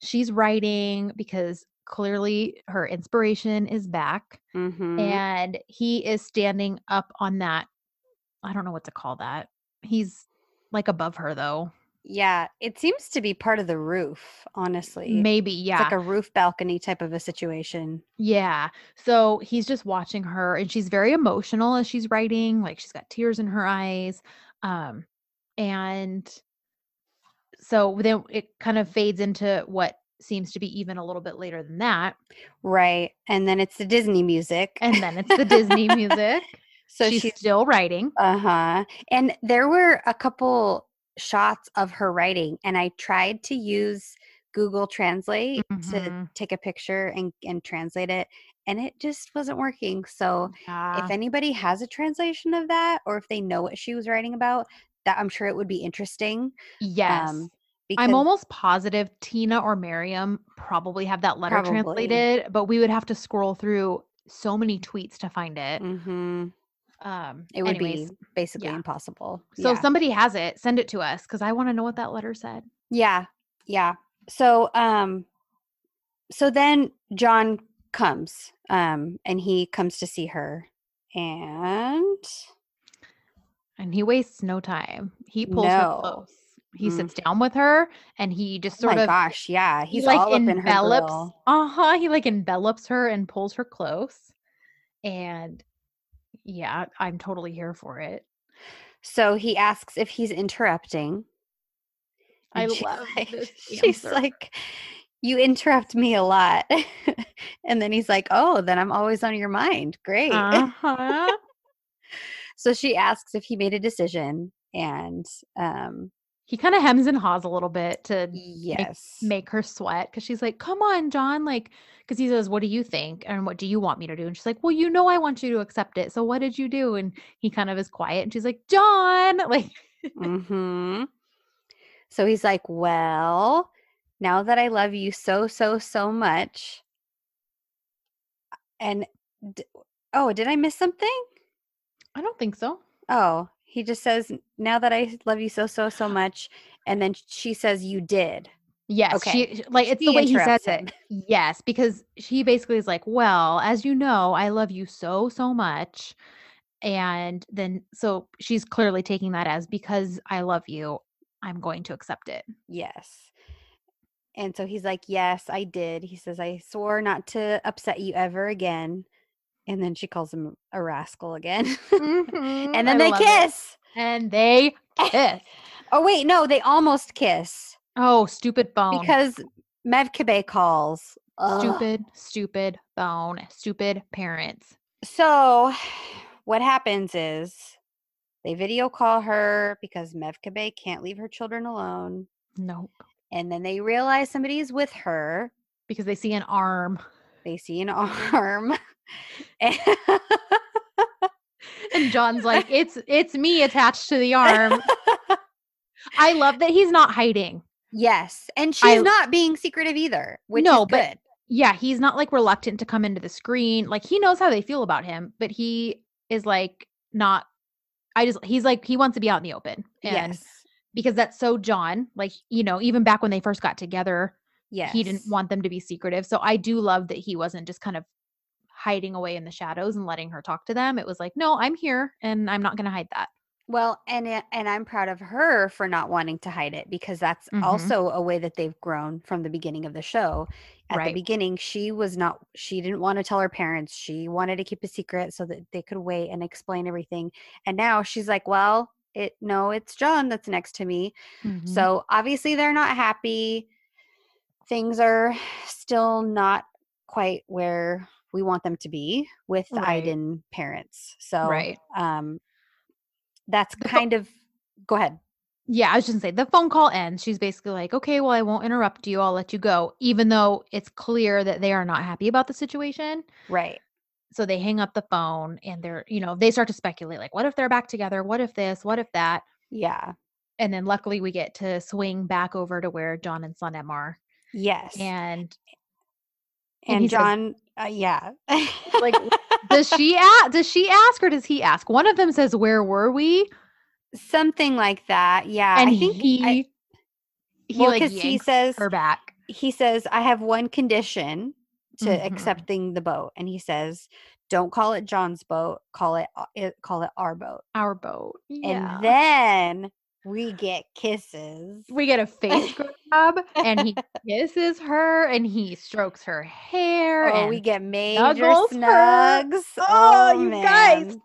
She's writing because clearly her inspiration is back Mhm. and he is standing up on that I don't know what to call that. He's like above her though. Yeah, it seems to be part of the roof, honestly. Maybe, yeah It's like a roof balcony type of a situation. Yeah. So he's just watching her and she's very emotional as she's writing, like she's got tears in her eyes. Um and so then it kind of fades into what seems to be even a little bit later than that. Right. And then it's the Disney music. And then it's the Disney music. so she's she's still writing. Uh-huh. And there were a couple shots of her writing and I tried to use Google Translate to Mhm. take a picture and and translate it and it just wasn't working. So Yeah. if anybody has a translation of that or if they know what she was writing about, that I'm sure it would be interesting. yes. Um because I'm almost positive Tina or Miriam probably have that letter Probably. translated, but we would have to scroll through so many tweets to find it. Mhm. Um, it would anyways, be basically yeah. impossible. So Yeah. if somebody has it, send it to us because I want to know what that letter said. Yeah. Yeah. So um so then John comes um and he comes to see her and And he wastes no time. He pulls No. her close. He sits down with her and he just oh sort my of gosh, yeah, he he's like in her envelops uh-huh. He like envelops her and pulls her close. And yeah, I'm totally here for it. So he asks if he's interrupting. I and she's love like, this She's answer. like, you interrupt me a lot. and then he's like, Oh, then I'm always on your mind. Great. Uh-huh. so she asks if he made a decision and um he kind of hems and haws a little bit to yes. make her sweat because she's like, "Come on, John!" Like, because he says, "What do you think?" and "What do you want me to do?" And she's like, "Well, you know, I want you to accept it. So what did you do?" And he kind of is quiet, and she's like, "John!" Like, mm-hmm. So he's like, Well, now that I love you so, so, so much. And d- oh, did I miss something? I don't think so. Oh, he just says, Now that I love you so, so, so much. And then she says, You did. Yes, Okay. she like it's She the way he says it. Yes, because she basically is like, "Well, as you know, I love you so so much." And then so she's clearly taking that as because I love you, I'm going to accept it. Yes. And so he's like, Yes, I did. He says, I swore not to upset you ever again. And then she calls him a rascal again. Mhm, and then I they love it. kiss. And they kiss. Oh, wait, no, they almost kiss. Oh, stupid bone. because Mevkibe calls. Ugh. stupid, stupid bone, stupid parents. So, what happens is they video call her because Mevkibe can't leave her children alone, Nope. and then they realize somebody's with her. Because they see an arm. They see an arm. and And John's like, it's it's me attached to the arm. I love that he's not hiding. yes, and she's I- not being secretive either, which No, but-. Yeah, he's not like reluctant to come into the screen. Like he knows how they feel about him, but he is like not I just he's like he wants to be out in the open. And yes, because that's so John. Like, you know, even back when they first got together, yes, he didn't want them to be secretive. So I do love that he wasn't just kind of hiding away in the shadows and letting her talk to them. It was like, no, I'm here and I'm not going to hide that. Well, and it, and I'm proud of her for not wanting to hide it because that's Mhm. also a way that they've grown from the beginning of the show. At the beginning, she was not she didn't want to tell her parents. She wanted to keep a secret so that they could wait and explain everything. And now she's like, "Well, it no, it's John that's next to me." Mhm. So, obviously they're not happy. Things are still not quite where we want them to be with Right. Iden parents. So, Right. um that's kind of go ahead. Yeah, I was just gonna say the phone call ends. She's basically like, okay, well, I won't interrupt you. I'll let you go, even though it's clear that they are not happy about the situation. Right. So they hang up the phone and they're, you know, they start to speculate like, what if they're back together? What if this? What if that? Yeah. And then luckily we get to swing back over to where John and Sanem are. Yes. And and, and he says- John uh, yeah. Like, does she ask? Does she ask or does he ask? One of them says, "Where were we?" something like that. Yeah. And I think he I- he well, like he says her back. he says I have one condition to Mhm. accepting the boat and he says don't call it John's boat, call it, uh, it call it our boat. Our boat. Yeah. And then we get kisses. we get a face grab and he kisses her and he strokes her hair Oh, and we get major snugs. Oh, you guys.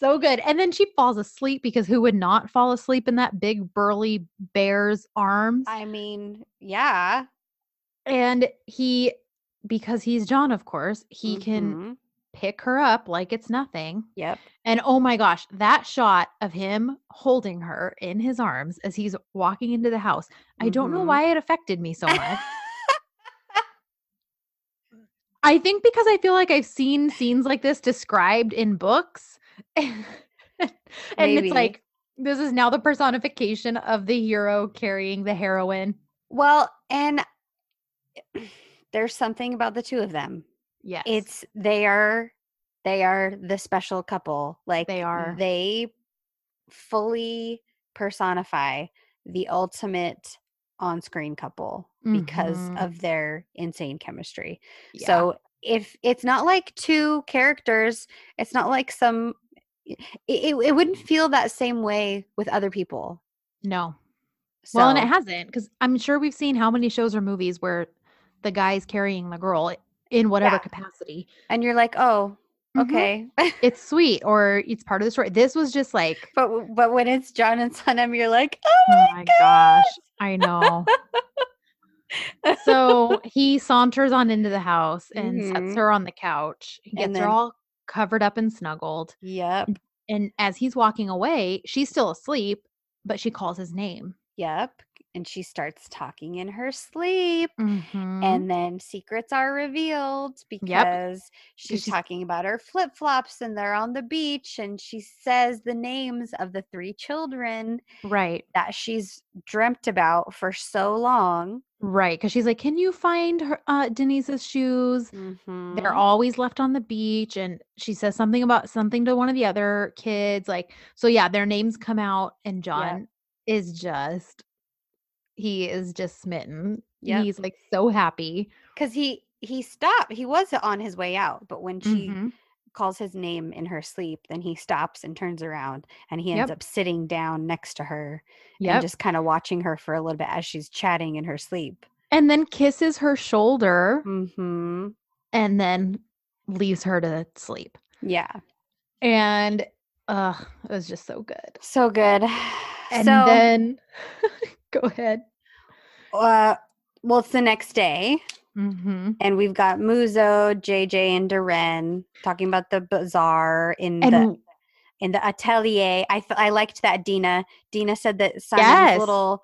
so good and then she falls asleep because who would not fall asleep in that big burly bear's arms I mean, yeah. and he because he's john of course he can Mhm. Pick her up like it's nothing Yep. and oh my gosh that shot of him holding her in his arms as he's walking into the house i don't know Mhm. why it affected me so much I think because I feel like I've seen scenes like this described in books. and Maybe. it's like this is now the personification of the hero carrying the heroine. Well, and there's something about the two of them. Yes. It's they are they are the special couple. Like They are. They fully personify the ultimate on-screen couple because Mhm. of their insane chemistry. yeah. So if it's not like two characters, it's not like some it, it, it wouldn't feel that same way with other people. no. Well, and it hasn't because I'm sure we've seen how many shows or movies where the guy's carrying the girl in whatever Yeah. capacity. and you're like, "Oh. Okay." It's sweet or it's part of the story. This was just like, But but when it's John and Sanem, you're like, oh oh my, my gosh, I know. so he saunters on into the house and sets Mhm. her on the couch. He gets And her all covered up and snuggled. yep, And as he's walking away, she's still asleep, but she calls his name. yep. And she starts talking in her sleep, Mhm. and then secrets are revealed because she's she's- talking about her flip flops, and they're on the beach, and she says the names of the three children right, that she's dreamt about for so long. right. Because she's like, "Can you find her, uh, Denise's shoes? They're Mhm. always left on the beach." And she says something about something to one of the other kids. Like, so yeah, their names come out, and John is just, he is just smitten. Yeah. He's like so happy. because he he stopped he was on his way out but when she Mhm. calls his name in her sleep then he stops and turns around and he ends Yep. up sitting down next to her Yep. and just kind of watching her for a little bit as she's chatting in her sleep and then kisses her shoulder mm-hmm and then leaves her to sleep. yeah And uh it was just so good. so good And so then go ahead. uh well it's the next day hmm and we've got muzo jj and Deren talking about the bazaar in the And in the atelier. I th- I liked that Dina. Dina said that Sanem's Yes. little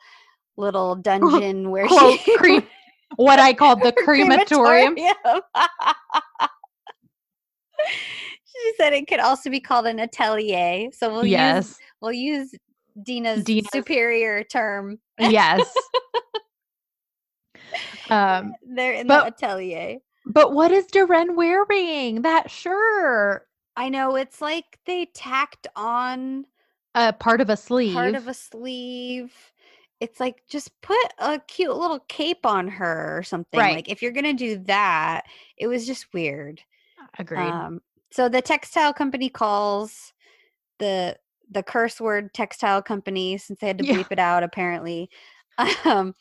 little dungeon where quote, she cre- what I called the crematorium. crematorium. she said it could also be called an atelier. So we'll use yes. we'll use Dina's, Dina's- superior term. yes. Um They're in but- the atelier. but what is Deren wearing? That shirt. I know it's like they tacked on A part of a sleeve. part of a sleeve. It's like just put a cute little cape on her or something. Right. Like if you're gonna do that, it was just weird. agreed. Um, so the textile company calls the the curse word textile company since they had to Yeah. bleep it out apparently. Um,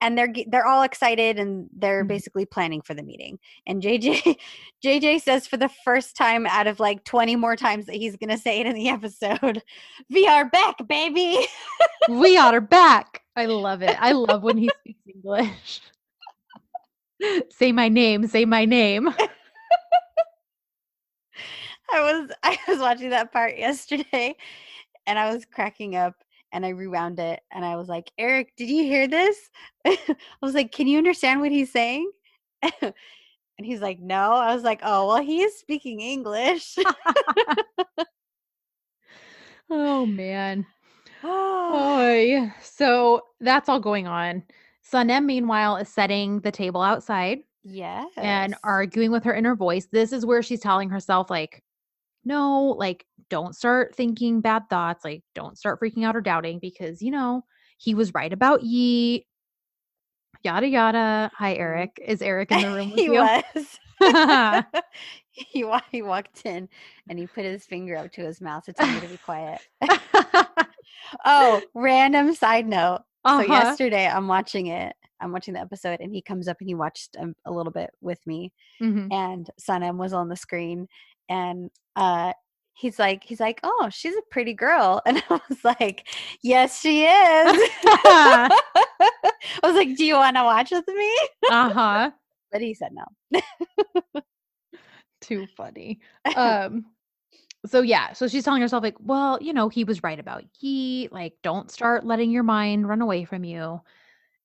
and they're they're all excited and they're Mhm. basically planning for the meeting. And JJ JJ says for the first time out of like 20 more times that he's going to say it in the episode, "We are back, baby." we are back. I love it. I love when he speaks English. say my name, say my name. I was I was watching that part yesterday and I was cracking up and I rewound it and I was like, "Eric, did you hear this?" I was like, "Can you understand what he's saying?" and he's like, "No." I was like, "Oh, well, he is speaking English." oh man. oh, So that's all going on. Sanem, meanwhile, is setting the table outside yes. and arguing with her inner voice. This is where she's telling herself, like, no, like, don't start thinking bad thoughts. Like, don't start freaking out or doubting because, you know, he was right about ye. Yada, yada. Hi, Mhm. Eric. Is Eric in the room with he you? was. he he walked in and he put his finger up to his mouth to tell me to be quiet. oh, random side note. So Uh-huh. yesterday I'm watching it. I'm watching the episode and he comes up and he watched um, a little bit with me Mhm. and Sanem was on the screen and uh he's like he's like, "Oh, she's a pretty girl." And I was like, "Yes, she is." I was like, "Do you want to watch with me?" uh-huh. But he said no. Too funny. Um so yeah, so she's telling herself like, well, you know, he was right about ye, like don't start letting your mind run away from you.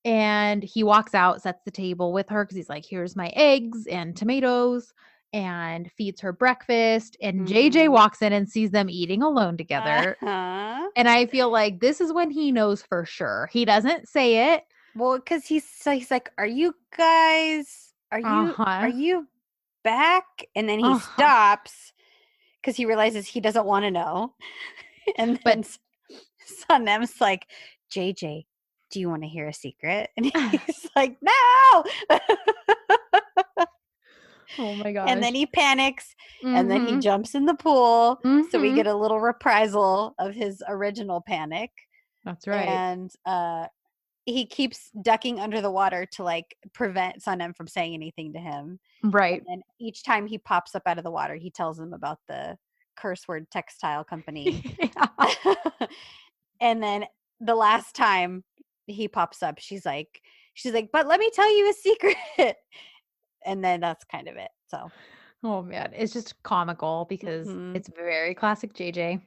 And he walks out, sets the table with her cuz he's like, here's my eggs and tomatoes and feeds her breakfast and JJ Mhm. walks in and sees them eating alone together. Uh-huh. And I feel like this is when he knows for sure. He doesn't say it. Well, because he's he's like, "Are you guys? Are you? Uh-huh. Are you back?" And then he Uh-huh. stops because he realizes he doesn't want to know. and then But- then S- Sanem's like, "JJ, do you want to hear a secret?" And he's like, "No!" Oh my gosh. and then he panics, and then he Mhm. jumps in the pool. So we Mhm. get a little reprisal of his original panic. That's right. and uh he keeps ducking under the water to like prevent Sanem from saying anything to him. right. And each time he pops up out of the water, he tells him about the curse word textile company. And then the last time he pops up, she's like, she's like, but let me tell you a secret. And then that's kind of it. So Oh man, it's just comical because Mhm. it's very classic JJ.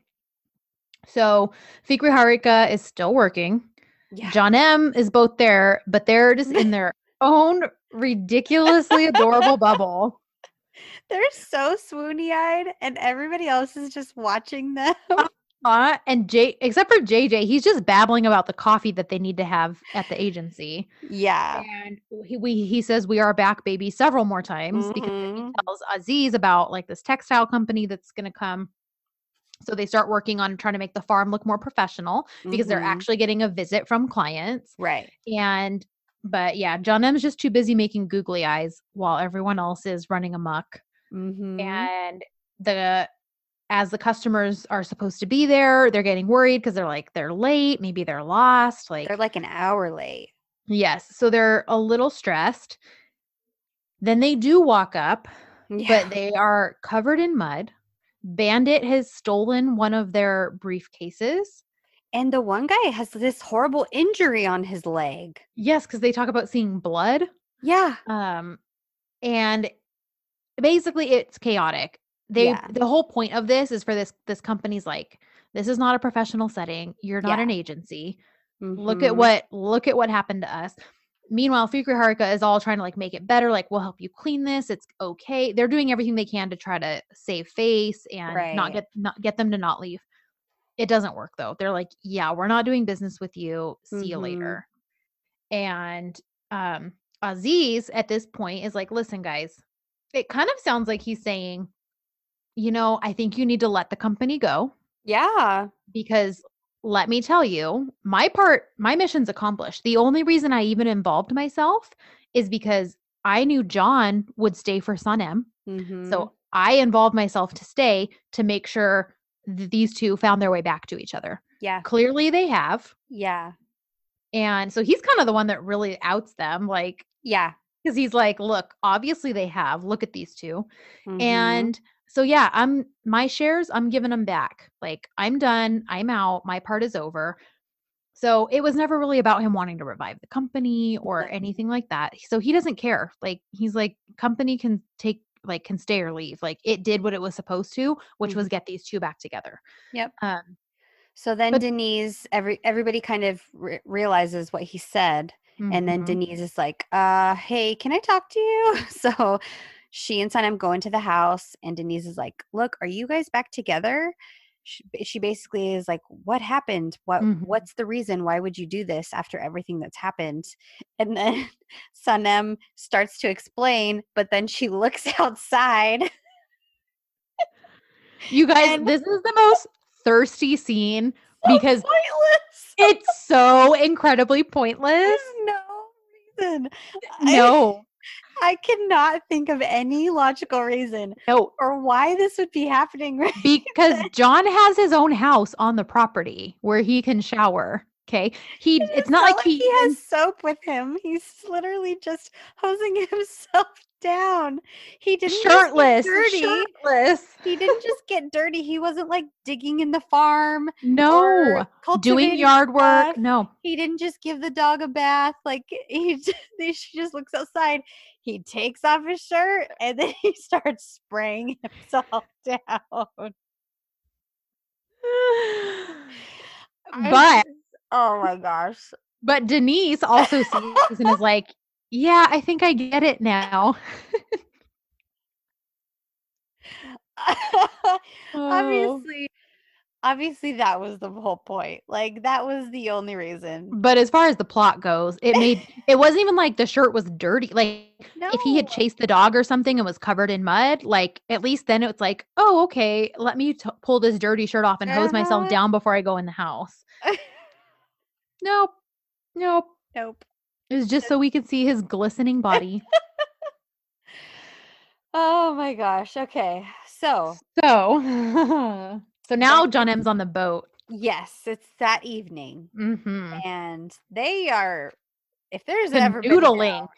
So Fikri Harika is still working. yeah. John M is both there, but they're just in their own ridiculously adorable bubble. They're so swoony eyed, and everybody else is just watching them. Uh, and J except for JJ, he's just babbling about the coffee that they need to have at the agency. yeah. And he we he says we are back, baby, several more times because he tells Aziz about like this textile company that's gonna come. So they start working on trying to make the farm look more professional because they're Mhm. actually getting a visit from clients. Right. And but yeah, John M's just too busy making googly eyes while everyone else is running amok. Mm-hmm. And the as the customers are supposed to be there, they're getting worried because they're like they're late, maybe they're lost. Like They're like an hour late. yes, so they're a little stressed. Then they do walk up, Yeah. but they are covered in mud. Bandit has stolen one of their briefcases. and the one guy has this horrible injury on his leg. Yes, because they talk about seeing blood. Yeah. Um, and basically it's chaotic. They Yeah. the whole point of this is for this this company's like, this is not a professional setting. You're not Yeah. an agency. Look at Mhm. what look at what happened to us. Meanwhile, Fikri Harika is all trying to like make it better. Like, we'll help you clean this. It's okay. They're doing everything they can to try to save face and not get not get them to not leave. It doesn't work though. They're like, yeah, we're not doing business with you. See you Mhm. later. And um Aziz at this point is like, listen, guys, it kind of sounds like he's saying, you know, I think you need to let the company go Yeah. because let me tell you, my part, my mission's accomplished. The only reason I even involved myself is because I knew John would stay for Sanem. Mhm. So I involved myself to stay to make sure th- these two found their way back to each other. yeah, Clearly they have. yeah, And so he's kind of the one that really outs them, like, yeah. because he's like, look, obviously they have. Look at these 2 Mhm. And so, yeah, I'm my shares, I'm giving them back. Like, I'm done. I'm out. My part is over. So it was never really about him wanting to revive the company or anything like that. So he doesn't care. Like, he's like, company can take, like, can stay or leave. Like, it did what it was supposed to, which Mhm. was get these two back together. Yep. Um, So then But- Denise, every everybody kind of re- realizes what he said, and then mhm. Denise is like, "Uh, hey, can I talk to you?" So she and Sanem go into the house, and Denise is like, "Look, are you guys back together?" She, she basically is like, "What happened? What Mhm. What's the reason? Why would you do this after everything that's happened?" And then Sanem starts to explain, but then she looks outside. You guys, And- this is the most thirsty scene because pointless. it's so incredibly pointless. There's no reason. No, I cannot think of any logical reason no, or why this would be happening right because John has his own house on the property where he can shower. Okay. He, it's not like he, he has soap with him. He's literally just hosing himself down. He didn't shirtless, dirty. shirtless. He didn't just get dirty. He wasn't like digging in the farm No, doing yard work. stuff. No, He didn't just give the dog a bath. Like he, just, he she just looks outside. He takes off his shirt and then he starts spraying himself down. But oh my gosh. but Denise also sees and is like, yeah, I think I get it now. Oh. obviously, obviously that was the whole point. Like that was the only reason. But as far as the plot goes, it made it wasn't even like the shirt was dirty. Like if he had chased the dog or something and was covered in mud, like at least then it's like, oh, okay, let me t- pull this dirty shirt off and hose myself Uh-huh. down before I go in the house. Nope, nope. Nope. It was just so we could see his glistening body. Oh my gosh. Okay. So so, so now John M's on the boat. yes, it's that evening. hmm and they are if there's ever been a doubt,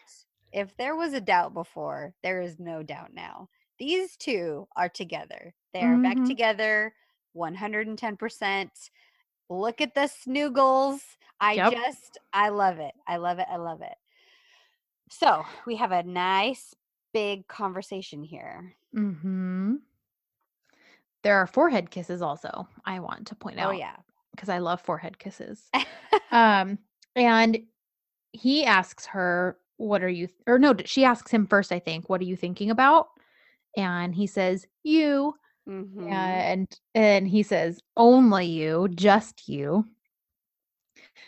if there was a doubt before there is no doubt now these two are together they are back Mhm. together 110% look at the snoogles i Yep. just i love it i love it i love it so we have a nice big conversation here hmm There are forehead kisses also. I want to point out. oh yeah because I love forehead kisses. um and he asks her what are you th- or no she asks him first i think what are you thinking about and he says you Mhm. and and he says only you just you.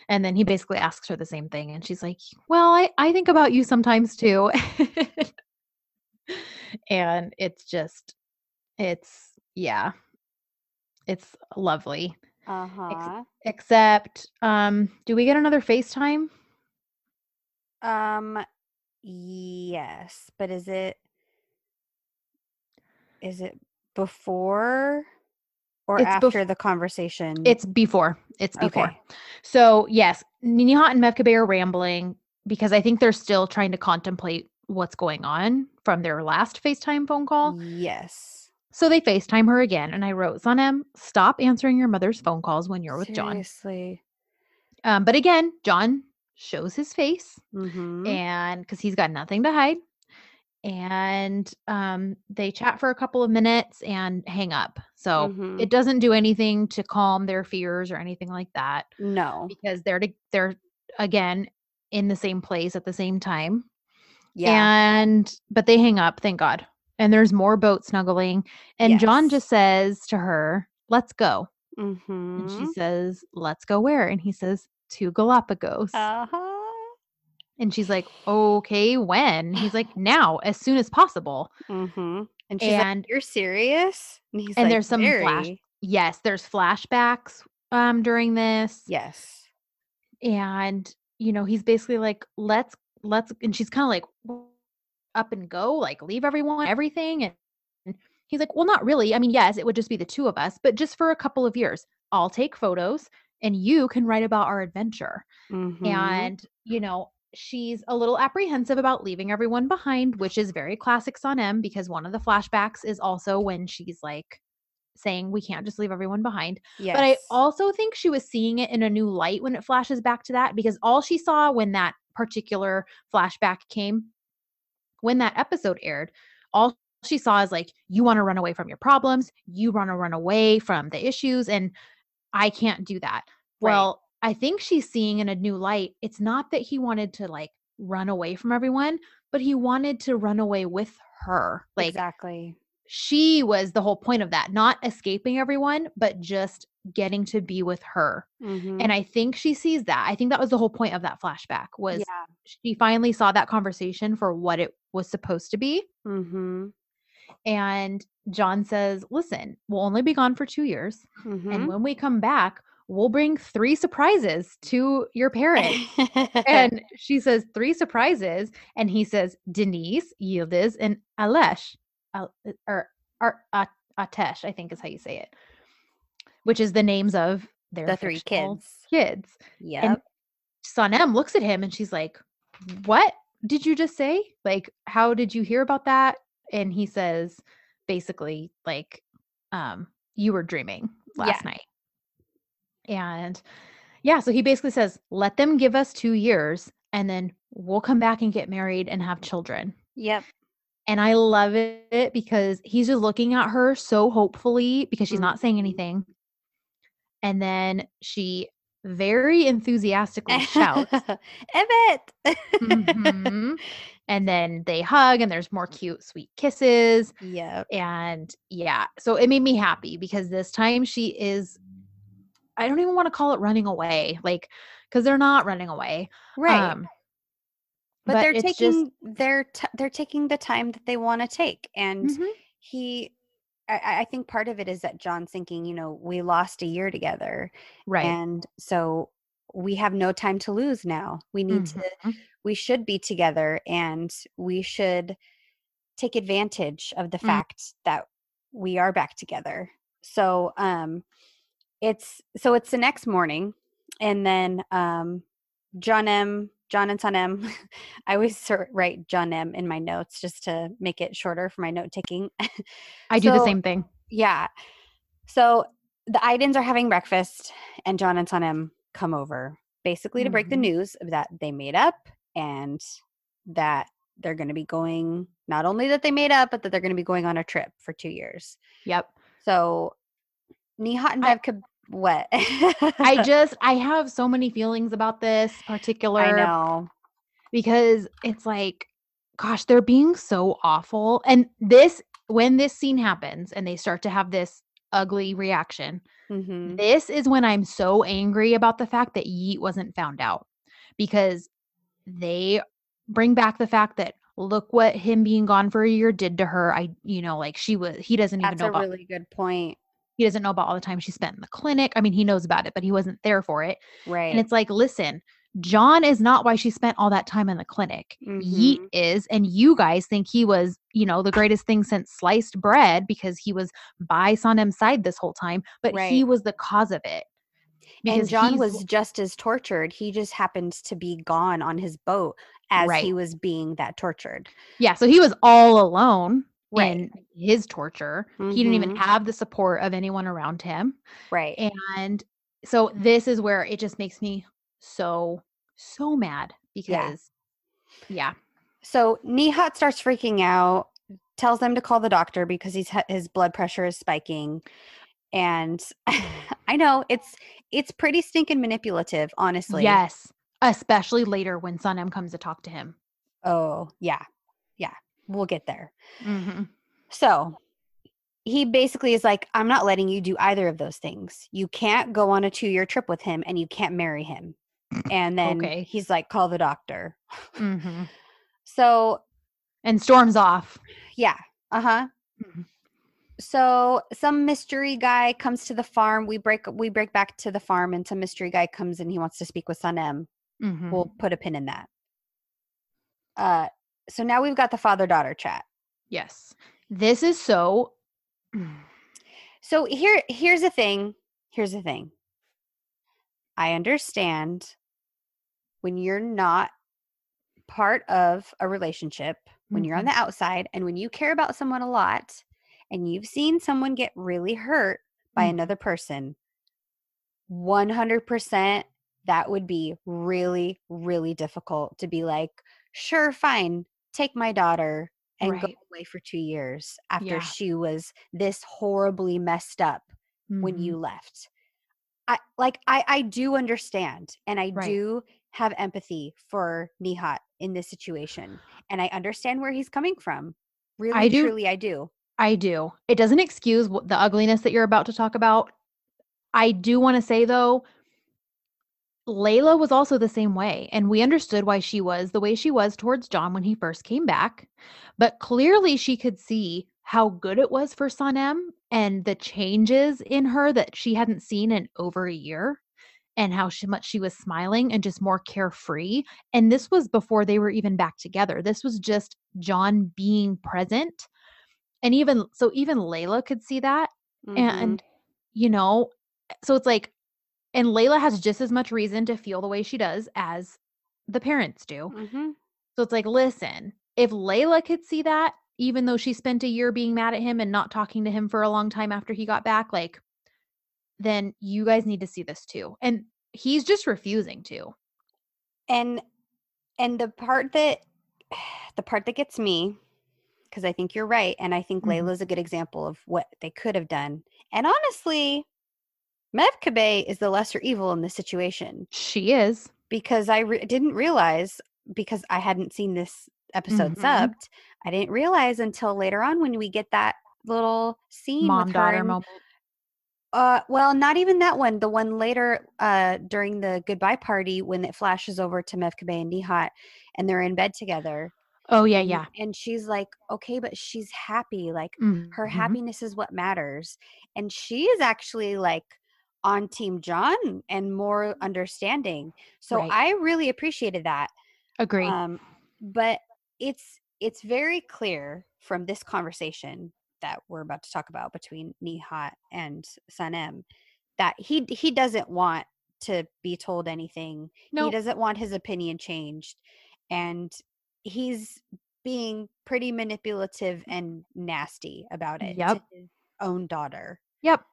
And then he basically asks her the same thing and she's like well i i think about you sometimes too. And it's just it's yeah it's lovely. Uh-huh. except um do we get another facetime? Um yes, but is it is it before or It's bef- after the conversation? it's before it's before Okay. so yes nihat and mevkibe are rambling because i think they're still trying to contemplate what's going on from their last facetime phone call Yes. so they facetime her again and i wrote sanem stop answering your mother's phone calls when you're with john Seriously. um, but again john shows his face Mm-hmm. and because he's got nothing to hide and um, they chat for a couple of minutes and hang up so Mhm. it doesn't do anything to calm their fears or anything like that No. because they're to, they're again in the same place at the same time Yeah. and but they hang up thank god and there's more boat snuggling and john just says to her let's go mm-hmm. and she says let's go where and he says to galapagos uh-huh. And she's like okay when he's like now as soon as possible Mm-hmm. And she's like, and You're serious? And he's and like, there's some flash- yes there's flashbacks um during this Yes. and you know he's basically like let's let's and she's kind of like up and go, like leave everyone, everything? And and he's like, Well, not really. I mean, yes, it would just be the two of us, but just for a couple of years. I'll take photos and you can write about our adventure. Mhm. And, you know, she's a little apprehensive about leaving everyone behind, which is very classic Sanem because one of the flashbacks is also when she's like saying we can't just leave everyone behind. Yes. But I also think she was seeing it in a new light when it flashes back to that because all she saw when that particular flashback came, when that episode aired, all she saw is like, you want to run away from your problems, you want to run away from the issues, and I can't do that. Well, I think she's seeing in a new light. It's not that he wanted to like run away from everyone, but he wanted to run away with her. Like exactly. she was the whole point of that, not escaping everyone, but just getting to be with her. Mhm. And I think she sees that. I think that was the whole point of that flashback was yeah. she finally saw that conversation for what it was supposed to be. Mm-hmm. And John says, "Listen, we'll only be gone for 2 years, and Mhm. when we come back, we'll bring 3 surprises to your parents." and she says, "3 surprises." And he says, "Denise, Yildiz, and Alesh." Al- or or At- Atesh, I think is how you say it. Which is the names of their the three kids. kids. Yep. Sanem looks at him and she's like, What did you just say? Like, how did you hear about that? And he says, basically, like, um, you were dreaming last Yeah. night. And yeah, so he basically says, Let them give us two years and then we'll come back and get married and have children. Yep. And I love it because he's just looking at her so hopefully because she's not saying Mhm. anything. And then she very enthusiastically shouts. Emmett. Mhm. And then they hug, and there's more cute, sweet kisses. Yeah. And yeah, so it made me happy because this time she is, I don't even want to call it running away, like, because they're not running away. Right. Um, but, they're it's just- taking their t- they're taking the time that they want to take and Mhm. he I, I think part of it is that John's thinking, you know, we lost a year together. right. And so we have no time to lose now. We need to Mhm. we should be together and we should take advantage of the Mm. fact that we are back together. So um it's so it's the next morning and then um John M John and Sanem I always sort write John M in my notes just to make it shorter for my note taking. I do the same thing. yeah. So the Aydins are having breakfast, and John and Sanem come over basically to break the Mhm. news that they made up and that they're going to be going, not only that they made up, but that they're going to be going on a trip for two years. Yep. So Nihat and I- Bev could, what? I just, I have so many feelings about this particular. I know. because it's like gosh they're being so awful and this when this scene happens and they start to have this ugly reaction hmm this is when i'm so angry about the fact that Yiğit wasn't found out because they bring back the fact that look what him being gone for a year did to her i you know like she was he doesn't even That's know a about really good point. He doesn't know about all the time she spent in the clinic i mean he knows about it but he wasn't there for it Right. and it's like, listen, John is not why she spent all that time in the clinic. Yiğit Mhm. is, and you guys think he was, you know, the greatest thing since sliced bread because he was by Sanem's side this whole time, but he was the cause of it. and John was just as tortured. He just happened to be gone on his boat as Right. he was being that tortured. yeah, so he was all alone Right. in his torture. He didn't even Mhm. have the support of anyone around him. Right. And so this is where it just makes me so, so mad because, yeah. yeah. So Nihat starts freaking out, tells them to call the doctor because he's his blood pressure is spiking. And I know it's it's pretty stinking manipulative, honestly. Yes. Especially later when Sanem comes to talk to him. Oh, yeah. Yeah. We'll get there. Mm-hmm. So he basically is like, I'm not letting you do either of those things. You can't go on a two year trip with him and you can't marry him. And then Okay. he's like, call the doctor. Mm-hmm. So, And storms off. yeah. Uh huh. Mhm. So some mystery guy comes to the farm. We break we break back to the farm, and some mystery guy comes and he wants to speak with Sanem. Mhm. We'll put a pin in that. Uh, so now we've got the father daughter chat. Yes. This is so So here here's the thing. Here's the thing. I understand when you're not part of a relationship, when you're on Mhm. the outside and when you care about someone a lot and you've seen someone get really hurt by Mhm. another person, 100% that would be really really difficult to be like, "Sure, fine. Take my daughter and go away for 2 years after Yeah. she was this horribly messed up when Mhm. you left." I like I I do understand and I Right. do have empathy for Nihat in this situation and I understand where he's coming from. Really I do truly I do. I do. It doesn't excuse the ugliness that you're about to talk about. I do wanna say, though Layla was also the same way, and we understood why she was the way she was towards John when he first came back, but clearly she could see how good it was for Sanem and the changes in her that she hadn't seen in over a year, and how she much she was smiling and just more carefree, and this was before they were even back together. This was just John being present, and even so even Layla could see that, Mhm. and, you know, so it's like and Layla has just as much reason to feel the way she does as the parents do. Mhm. So it's like, listen, if Layla could see that, even though she spent a year being mad at him and not talking to him for a long time after he got back, like, then you guys need to see this too. And he's just refusing to. And and the part that the part that gets me because I think you're right and I think Mhm. Layla's a good example of what they could have done. And honestly, Mevkibe is the lesser evil in this situation She is. because I re- didn't realize because I hadn't seen this episode Mhm. subbed. I didn't realize until later on when we get that little scene Mom with her and moment. uh well not even that one the one later uh during the goodbye party when it flashes over to Mevkibe and Nihat and they're in bed together Oh, yeah, yeah. and she's like okay but she's happy like her Mhm. happiness is what matters and she is actually like on team John and more understanding so Right. I really appreciated that Agree. um but it's it's very clear from this conversation that we're about to talk about between Nihat and Sanem that he he doesn't want to be told anything. He doesn't want his opinion changed and he's being pretty manipulative and nasty about it Yep. to his own daughter. Yep.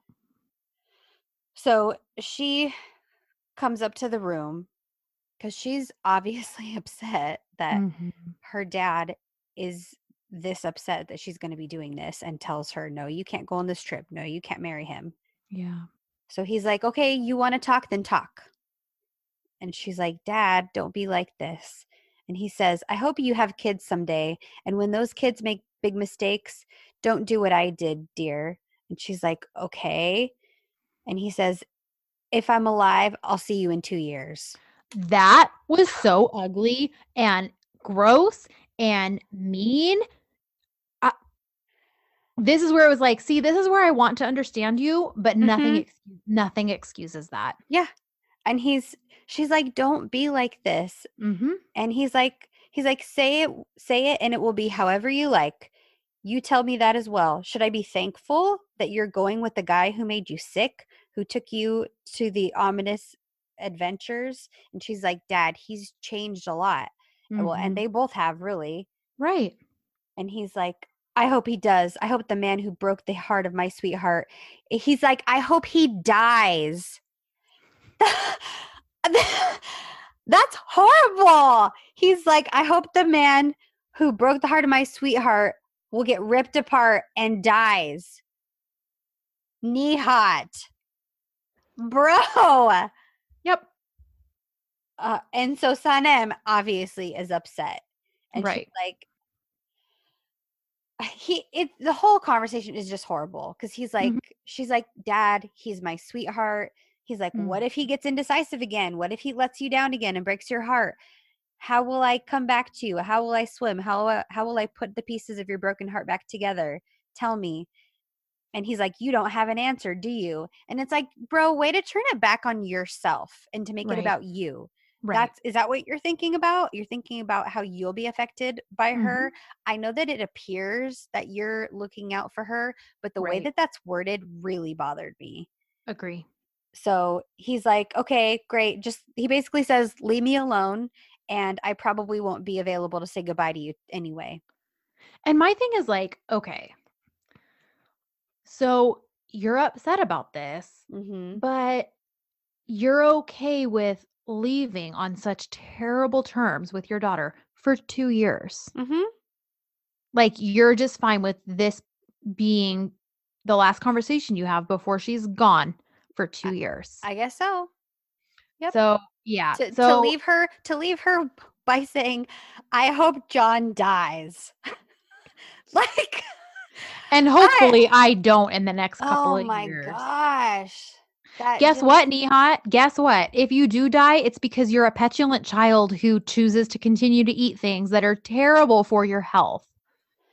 So she comes up to the room because she's obviously upset that Mhm. her dad is this upset that she's going to be doing this and tells her, No, you can't go on this trip. No, you can't marry him. Yeah. So he's like, Okay, you want to talk? Then talk. And she's like, Dad, don't be like this. And he says, I hope you have kids someday. And when those kids make big mistakes, don't do what I did, dear. And she's like, Okay. And he says, If I'm alive, I'll see you in two years. That was so ugly and gross and mean. I this is where it was like, see, this is where I want to understand you, but nothing Mhm. ex nothing excuses that. Yeah. And he's, she's like, Don't be like this. Mhm. and he's like he's like say it say it and it will be however you like you tell me that as well should i be thankful that you're going with the guy who made you sick who took you to the ominous adventures and she's like dad he's changed a lot. And well and Mhm. they both have really. Right. and he's like i hope he does. I hope the man who broke the heart of my sweetheart he's like i hope he dies that's horrible. He's like i hope the man who broke the heart of my sweetheart will get ripped apart and dies. Nihat bro! Yep. uh, and so sanem obviously is upset and Right. she's like he it the whole conversation is just horrible because he's like Mhm. she's like dad he's my sweetheart. He's like what if he gets indecisive again? What if he lets you down again and breaks your heart? How will i come back to you? How will i swim? How uh, how will i put the pieces of your broken heart back together? Tell me and he's like you don't have an answer do you and it's like bro way to turn it back on yourself and to make Right. it about you Right. That's is that what you're thinking about? You're thinking about how you'll be affected by Mhm. her. I know that it appears that you're looking out for her, but the way that that's worded really bothered me. Agree. So he's like, okay, great. Just he basically says, leave me alone, and I probably won't be available to say goodbye to you anyway. And my thing is like, okay. So you're upset about this, Mm-hmm. but you're okay with leaving on such terrible terms with your daughter for 2 years. Mm-hmm. Like you're just fine with this being the last conversation you have before she's gone for 2 years. I guess so. Yep. So, yeah. To, so to leave her to leave her by saying, I hope John dies. like and hopefully I, don't in the next couple oh of years. Oh my gosh. That Guess just- what, Nihat? Guess what? If you do die, it's because you're a petulant child who chooses to continue to eat things that are terrible for your health.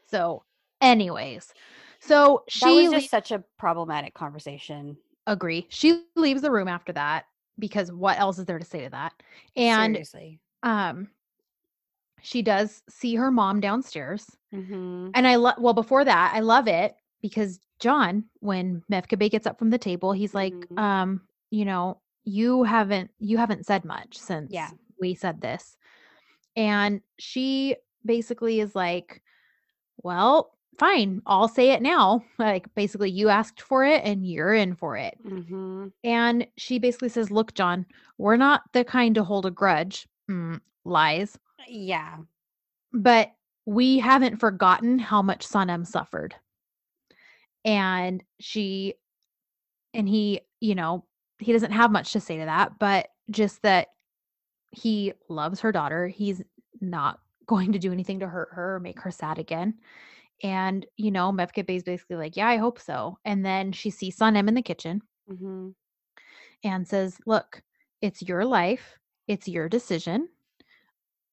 So, anyways, so That she was lea- just such a problematic conversation. agree. She leaves the room after that because what else is there to say to that? And Seriously. um she does see her mom downstairs. Mm-hmm. And I love well before that, I love it because John, when Mevkibe gets up from the table, he's like, Mhm. um, you know, you haven't you haven't said much since Yeah. we said this. And she basically is like, well, fine, I'll say it now. Like basically you asked for it and you're in for it. Mm-hmm. And she basically says, "Look, John, we're not the kind to hold a grudge." Mm, lies. Yeah. But we haven't forgotten how much Sanem suffered. And she and he, you know, he doesn't have much to say to that, but just that he loves her daughter. He's not going to do anything to hurt her or make her sad again. And, you know, Mevkibe is basically like, Yeah, I hope so. And then she sees Sanem in the kitchen Mm-hmm. and says, Look, it's your life, it's your decision.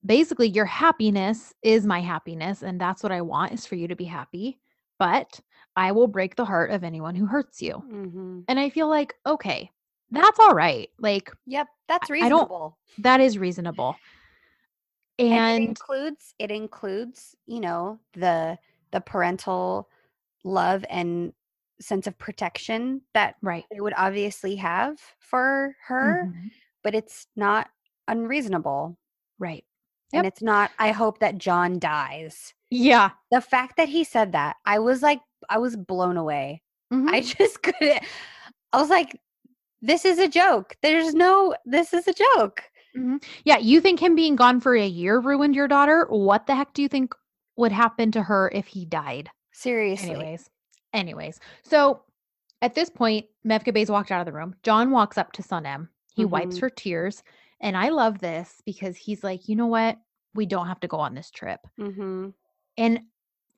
Basically, your happiness is my happiness, and that's what I want is for you to be happy. But I will break the heart of anyone who hurts you. Mm-hmm. And I feel like, okay, that's all right. Like, Yep. That's I- I don't- reasonable. that is reasonable. and, it includes it includes you know the the parental love and sense of protection that right. they would obviously have for her Mhm, but it's not unreasonable Right. And it's not i hope that john dies Yeah. the fact that he said that i was like i was blown away mhm. i just couldn't i was like this is a joke there's no this is a joke Yeah, you think him being gone for a year ruined your daughter? What the heck do you think would happen to her if he died? seriously Anyways, anyways, so at this point, Mevkibe's walked out of the room. John walks up to Sanem. He wipes Mhm. her tears, and I love this because he's like, you know what? We don't have to go on this trip. mm-hmm. And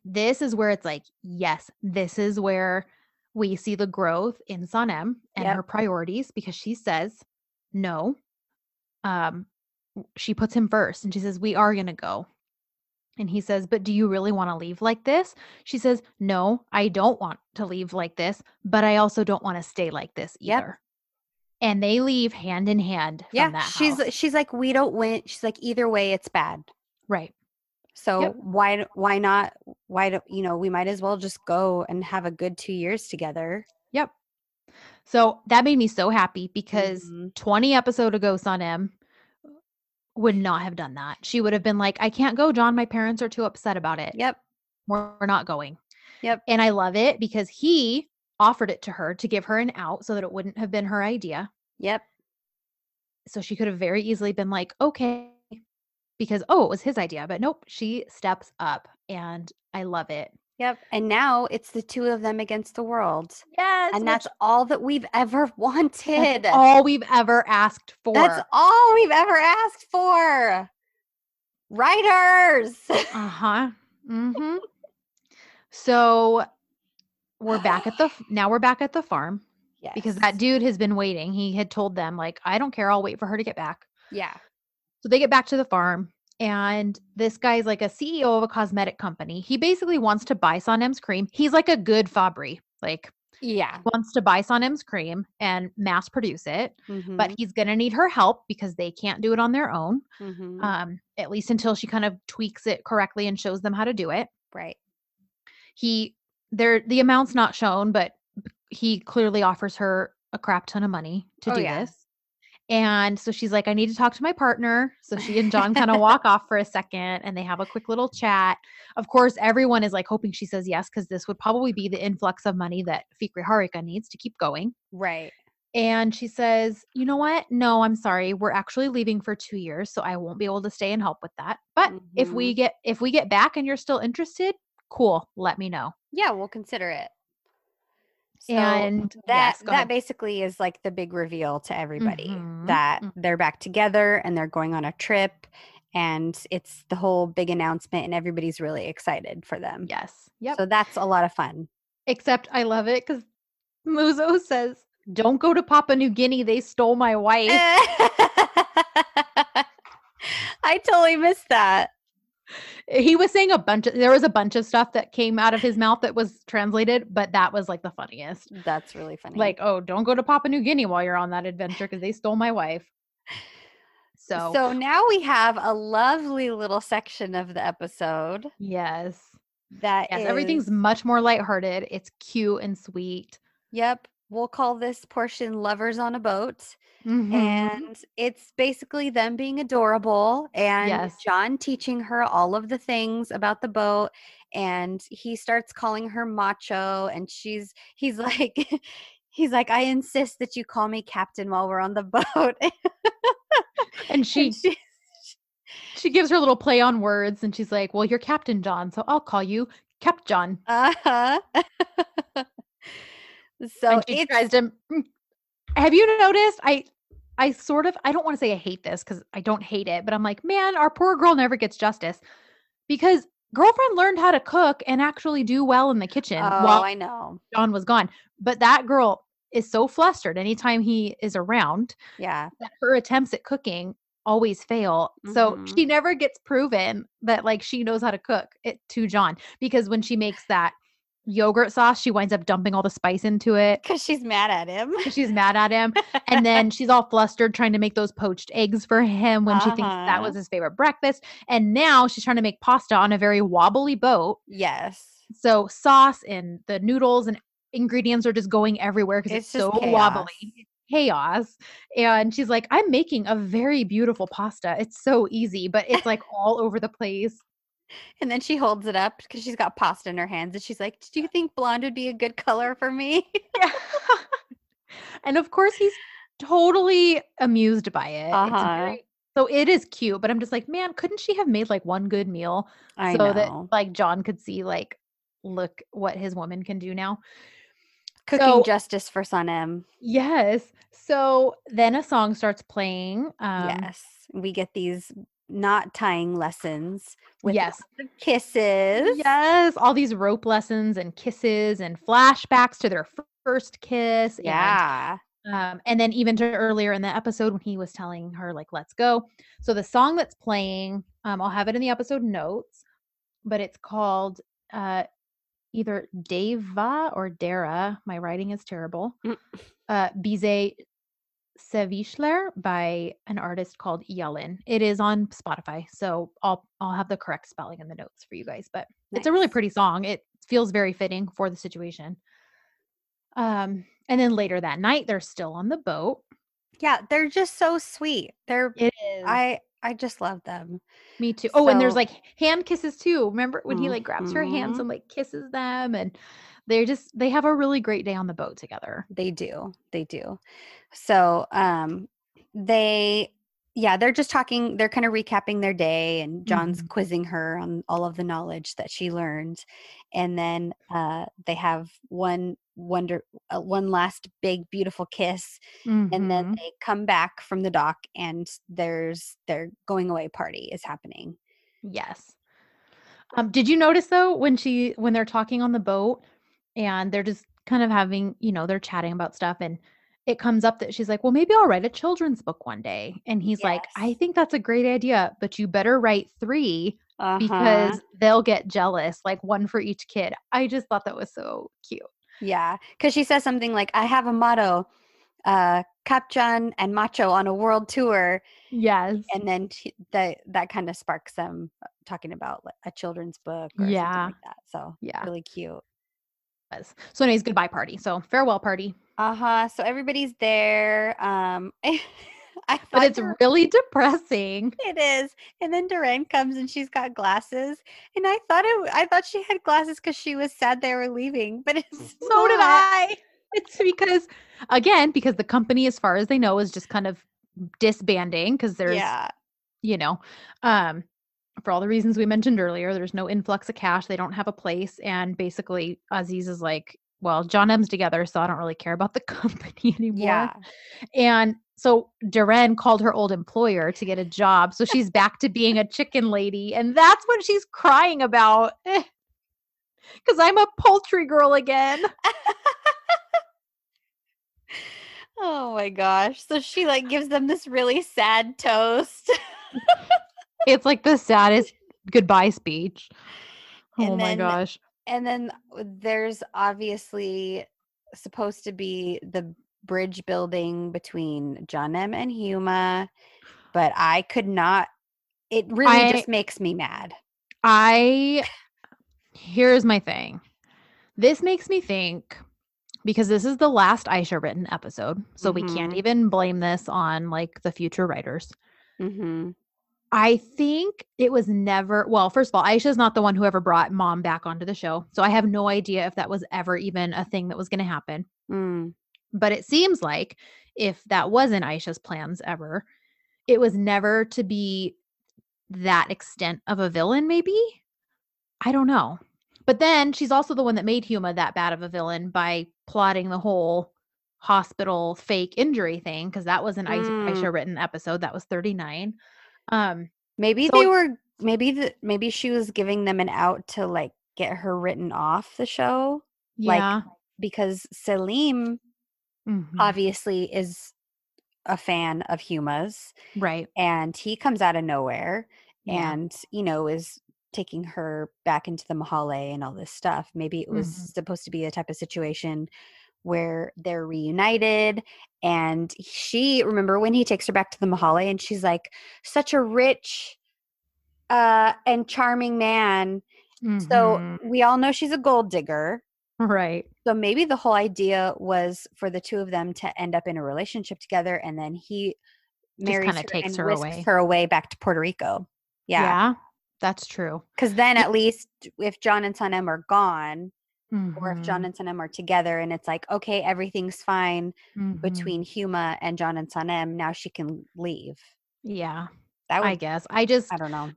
this is where it's like, yes, this is where we see the growth in Sanem and Yep. her priorities because she says no. Um, she puts him first and she says, We are gonna go. And he says, But do you really want to leave like this? She says, No, I don't want to leave like this, but I also don't want to stay like this Yep. either. And they leave hand in hand from yeah that she's house. she's like we don't win she's like either way it's bad right. so Yep. why why not why do you know we might as well just go and have a good two years together Yep. So that made me so happy because Mhm. 20 episode of ago, Sanem would not have done that. She would have been like, I can't go, John. My parents are too upset about it. yep We're, we're not going. Yep. And I love it because he offered it to her to give her an out so that it wouldn't have been her idea. yep So she could have very easily been like, okay, because, oh, it was his idea. But nope, she steps up and I love it. yep and now it's the two of them against the world Yes. and that's all that we've ever wanted all we've ever asked for. That's all we've ever asked for writers Uh huh. Mm-hmm. So we're back at the now we're back at the farm yes. because that dude has been waiting. He had told them like, I don't care. I'll wait for her to get back. yeah So they get back to the farm, and this guy's like a CEO of a cosmetic company. He basically wants to buy Sanem's cream. He's like a good Fabry. Like Yeah. Wants to buy Sanem's cream and mass produce it, Mhm, but he's going to need her help because they can't do it on their own. mhm, Um, at least until she kind of tweaks it correctly and shows them how to do it. right. He there the amount's not shown, but he clearly offers her a crap ton of money to Oh, do yeah. this. And so she's like, I need to talk to my partner. So she and John kind of walk off for a second and they have a quick little chat. Of course, everyone is like hoping she says yes, because this would probably be the influx of money that Fikri Harika needs to keep going. Right. And she says, You know what? No, I'm sorry. We're actually leaving for two years, so I won't be able to stay and help with that. But if mm-hmm. we get if we get back and you're still interested, cool. Let me know. Yeah, we'll consider it. So and that yes, that ahead. basically is like the big reveal to everybody Mhm, that mhm. they're back together and they're going on a trip and it's the whole big announcement and everybody's really excited for them. yes. Yep. So that's a lot of fun. Except I love it because Muzo says, Don't go to Papua New Guinea. They stole my wife. I totally missed that. He was saying a bunch of there was a bunch of stuff that came out of his mouth that was translated, but that was like the funniest. That's really funny. Like, oh, don't go to Papua New Guinea while you're on that adventure because they stole my wife. So, so now we have a lovely little section of the episode yes. that Yes, everything's much more lighthearted. It's cute and sweet. Yep. We'll call this portion Lovers on a Boat. Mhm. And it's basically them being adorable and Yes. John teaching her all of the things about the boat. And he starts calling her macho. And she's, he's like, he's like, I insist that you call me captain while we're on the boat. and she And she she gives her little play on words and she's like, Well, you're Captain John, so I'll call you Cap John. uh-huh. So it's, tries to have you noticed i i sort of i don't want to say i hate this because i don't hate it but i'm like man our poor girl never gets justice because girlfriend learned how to cook and actually do well in the kitchen oh, while I know. john was gone but that girl is so flustered anytime he is around Yeah. her attempts at cooking always fail so Mhm. she never gets proven that like she knows how to cook it to john because when she makes that yogurt sauce she winds up dumping all the spice into it Because she's mad at him. she's mad at him and then she's all flustered trying to make those poached eggs for him when she thinks that Uh-huh. was his favorite breakfast and now she's trying to make pasta on a very wobbly boat yes. so sauce and the noodles and ingredients are just going everywhere because it's, It's so chaos. wobbly chaos and she's like i'm making a very beautiful pasta it's so easy but it's like all over the place And then she holds it up because she's got pasta in her hands and she's like, Do you think blonde would be a good color for me? Yeah. and of course he's totally amused by it. Uh-huh. very- so it is cute, but I'm just like, man, couldn't she have made like one good meal I so know. that like John could see like look what his woman can do now? Cooking so- justice for Sanem. Yes. So then a song starts playing. Um yes. We get these knot tying lessons with Yes. kisses. Yes, all these rope lessons and kisses and flashbacks to their fir- first kiss. and Yeah. um, and then even to earlier in the episode when he was telling her like let's go so the song that's playing um, i'll have it in the episode notes but it's called uh, either deva or dara my writing is terrible Mm. uh, bize Sevichler by an artist called Yellen. It is on Spotify, so I'll I'll have the correct spelling in the notes for you guys. But it's a really pretty song. It feels very fitting for the situation. Um, and then later that night, they're still on the boat. Yeah, they're just so sweet. They're It is. I I just love them. me too. Oh, and there's like hand kisses too. Remember when he like grabs her hands Mhm. and like kisses them, and they're just they have a really great day on the boat together. They do. They do. So, um they yeah, they're just talking, they're kind of recapping their day and John's Mhm. quizzing her on all of the knowledge that she learned. And then uh they have one wonder uh, one last big beautiful kiss and then Mhm. they come back from the dock and there's their going away party is happening. Yes. Um, did you notice though when she when they're talking on the boat and they're just kind of having, you know, they're chatting about stuff and it comes up that she's like, "Well, maybe I'll write a children's book one day." And he's like, "I think that's a great idea, but you better write 3 Uh-huh. because they'll get jealous, like one for each kid." I just thought that was so cute. Yeah, because she says something like, "I have a motto, uh, Kapjan and Macho on a world tour," Yes. and then she, that that kind of sparks them uh, talking about like, a children's book or Yeah. something like that. So Yeah. really cute. Was. So anyways, goodbye party. So farewell party. Uh huh. So everybody's there. Um, I But it's Dur- really depressing. it is, and then Deren comes and she's got glasses, and I thought it. I thought she had glasses because she was sad they were leaving, but it's So did. I. It's because again, because the company, as far as they know, is just kind of disbanding because there's Yeah. you know, um, for all the reasons we mentioned earlier, there's no influx of cash. They don't have a place. And basically, Aziz is like, well, John M's together, so I don't really care about the company anymore. Yeah. And so Deren called her old employer to get a job. So she's back to being a chicken lady. And that's what she's crying about. Because I'm a poultry girl again. Oh my gosh. So she like gives them this really sad toast. It's like the saddest goodbye speech. And oh my then- gosh. and then there's obviously supposed to be the bridge building between John M and Huma, but I could not it really I- just makes me mad. I here's my thing. This makes me think because this is the last Aisha written episode, so we can't Mhm. even blame this on like the future writers. Mm-hmm. I think it was never well, first of all, Aisha's not the one who ever brought mom back onto the show. So I have no idea if that was ever even a thing that was going to happen. Mm. But it seems like if that wasn't Aisha's plans ever, it was never to be that extent of a villain, maybe? I don't know. But then she's also the one that made Huma that bad of a villain by plotting the whole hospital fake injury thing, because that was an Mm. Aisha written episode. That was 39. Um, Maybe So- they were maybe the maybe she was giving them an out to like get her written off the show Like, yeah. because Salim Mhm. obviously is a fan of Huma's right. and he comes out of nowhere Yeah. and you know is taking her back into the mahale and all this stuff maybe it was Mhm. supposed to be a type of situation where they're reunited and she remember when he takes her back to the mahale and she's like such a rich uh and charming man so Mhm. we all know she's a gold digger right. so maybe the whole idea was for the two of them to end up in a relationship together, and then he marries her takes and her away. her away back to Puerto Rico. Yeah, Yeah. That's true. because then at least if John and Sanem are gone, or if John Mhm. and Sanem are together, and it's like okay, everything's fine Mhm. between Huma and John and Sanem, now she can leave. Yeah. That would I guess. I just I don't know.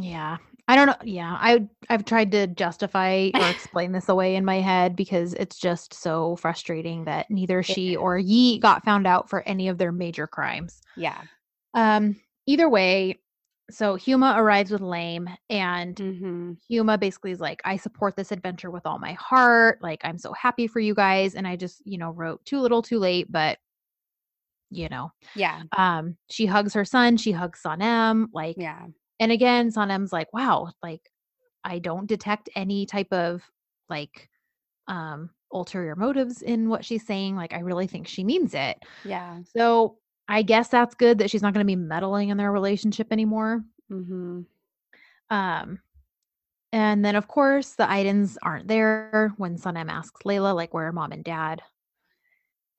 Yeah. I don't know. Yeah. I I've tried to justify or explain this away in my head because it's just so frustrating that neither she or Yiğit found out for any of their major crimes. Yeah. Um either way, so Huma arrives with Lame and hmm Huma basically is like, I support this adventure with all my heart. Like, I'm so happy for you guys. And I just, you know, wrote too little, too late, but you know. Yeah. Um, she hugs her son, she hugs Sanem, like Yeah. and again, Sanem's like, wow, like I don't detect any type of like um ulterior motives in what she's saying. Like I really think she means it. Yeah. So I guess that's good that she's not going to be meddling in their relationship anymore. hmm Um and then of course the Aydins aren't there when Sanem asks Leyla like where are mom and dad.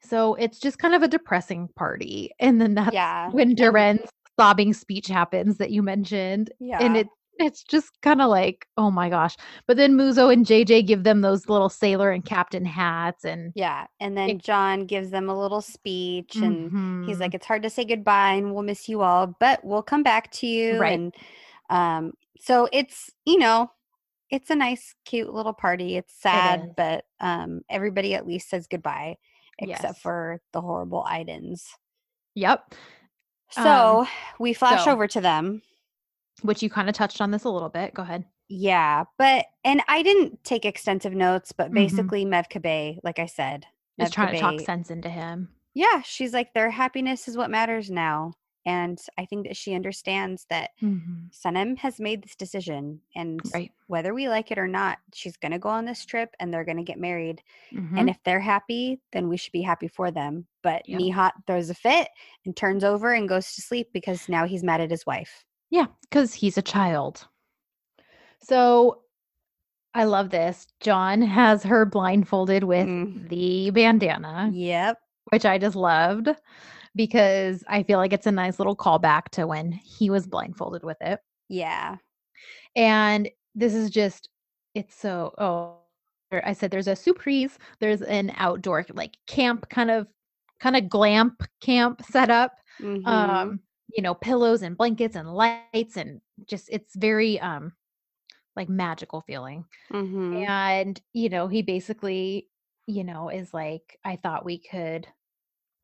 So it's just kind of a depressing party. And then that's Yeah. when Deren's sobbing speech happens that you mentioned. Yeah. And it it's just kind of like, oh my gosh. But then Muzo and JJ give them those little sailor and captain hats and Yeah. And then It- John gives them a little speech and he's Mhm. like, It's hard to say goodbye and we'll miss you all, but we'll come back to you. Right. And um, so it's, you know, it's a nice, cute little party. It's sad, is. but um, everybody at least says goodbye, except Yes. for the horrible Aydins. Yep. So we flash Um, so- over to them. Which you kind of touched on this a little bit. Go ahead. Yeah, but and I didn't take extensive notes, but Mhm. basically Mevkibe, like I said, is Mev trying to talk sense into him. Yeah, she's like their happiness is what matters now. And I think that she understands that Mhm. Sanem has made this decision. And Right. whether we like it or not, she's going to go on this trip and they're going to get married. Mhm. And if they're happy, then we should be happy for them. But Yep. Nihat throws a fit and turns over and goes to sleep because now he's mad at his wife. Yeah, because he's a child. So I love this. John has her blindfolded with Mm. the bandana, Yep. which I just loved because I feel like it's a nice little callback to when he was blindfolded with it. Yeah. And this is just, it's so, oh, I said there's a surprise. There's an outdoor like camp kind of, kind of glamp camp setup. Mhm. um you know pillows and blankets and lights and just it's very um like magical feeling Mhm. and you know he basically you know is like i thought we could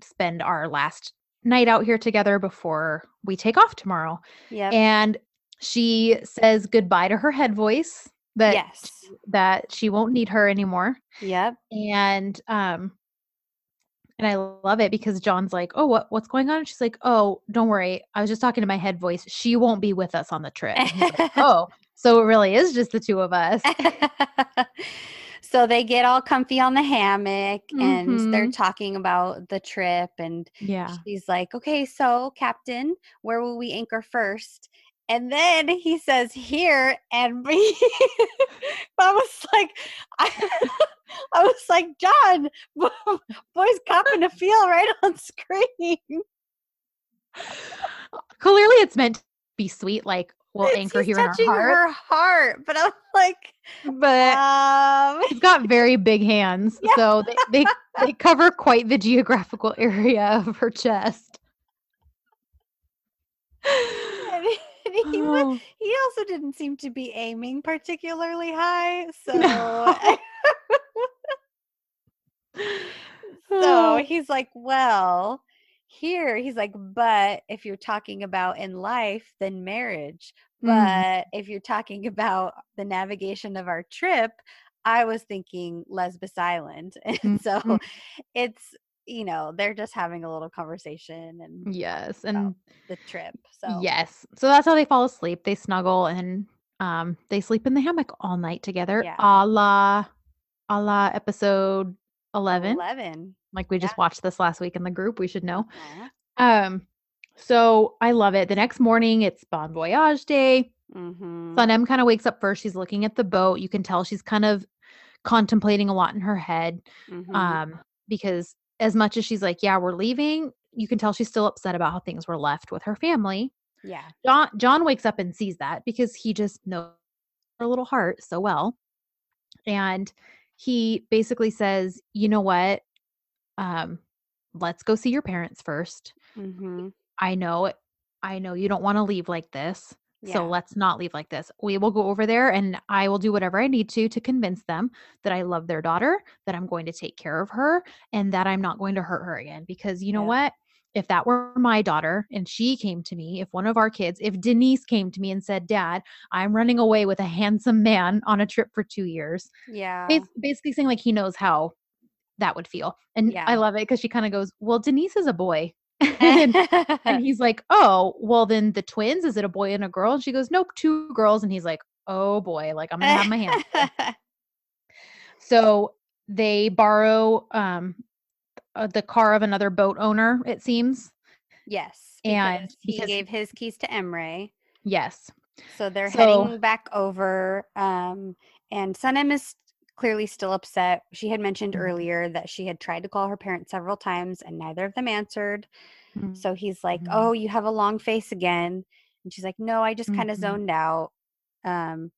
spend our last night out here together before we take off tomorrow Yeah. and she says goodbye to her head voice that yes. that she won't need her anymore Yep. and um and I love it because John's like, "Oh, what what's going on?" And she's like, "Oh, don't worry. I was just talking to my head voice. She won't be with us on the trip." Like, "Oh, so it really is just the two of us." so they get all comfy on the hammock and they're Mhm. talking about the trip and Yeah. she's like, "Okay, so captain, where will we anchor first? And then he says here and me I was like I, I was like, "John, boys copping a feel right on screen." Clearly it's meant to be sweet like we'll It's- anchor here in our touching heart. her heart, but I'm like, But um he's got very big hands. Yeah. So they, they they cover quite the geographical area of her chest. he, Oh. he also didn't seem to be aiming particularly high so No. So he's like well here he's like but if you're talking about in life then marriage Mhm. but if you're talking about the navigation of our trip i was thinking lesbos island and so Mhm. it's you know they're just having a little conversation and Yes, and the trip so Yes. So that's how they fall asleep. They snuggle and um they sleep in the hammock all night together. Yeah. A la a la episode 11. 11 Like we just watched this last week in the group, we should know. Uh-huh. Um so I love it. The next morning it's Bon Voyage day. Mhm. Sanem kind of wakes up first. She's looking at the boat. You can tell she's kind of contemplating a lot in her head. Mhm. Um, because as much as she's like, Yeah, we're leaving, you can tell she's still upset about how things were left with her family. yeah. John John wakes up and sees that because he just knows her little heart so well. And he basically says, "You know what? Um let's go see your parents first. hmm I know I know you don't want to leave like this. Yeah. So let's not leave like this. We will go over there and I will do whatever I need to to convince them that I love their daughter, that I'm going to take care of her, and that I'm not going to hurt her again. Because you know Yeah. what? If that were my daughter and she came to me, if one of our kids, if Denise came to me and said, Dad, I'm running away with a handsome man on a trip for two years, Yeah. basically saying like he knows how that would feel. And Yeah. I love it because she kind of goes, Well, Denise is a boy. and and he's like, "Oh, well then the twins, is it a boy and a girl?" And she goes, "Nope, two girls." And he's like, "Oh boy, like I'm going to have my hands." So they borrow um uh, the car of another boat owner, it seems. yes. And he because- gave his keys to Emre. Yes. So they're So- heading back over. Um, and Sanem is clearly still upset. She had mentioned Mhm. earlier that she had tried to call her parents several times and neither of them answered. Mm, So he's like, Mhm. Oh, you have a long face again. And she's like, No, I just kind of Mhm. zoned out. Um,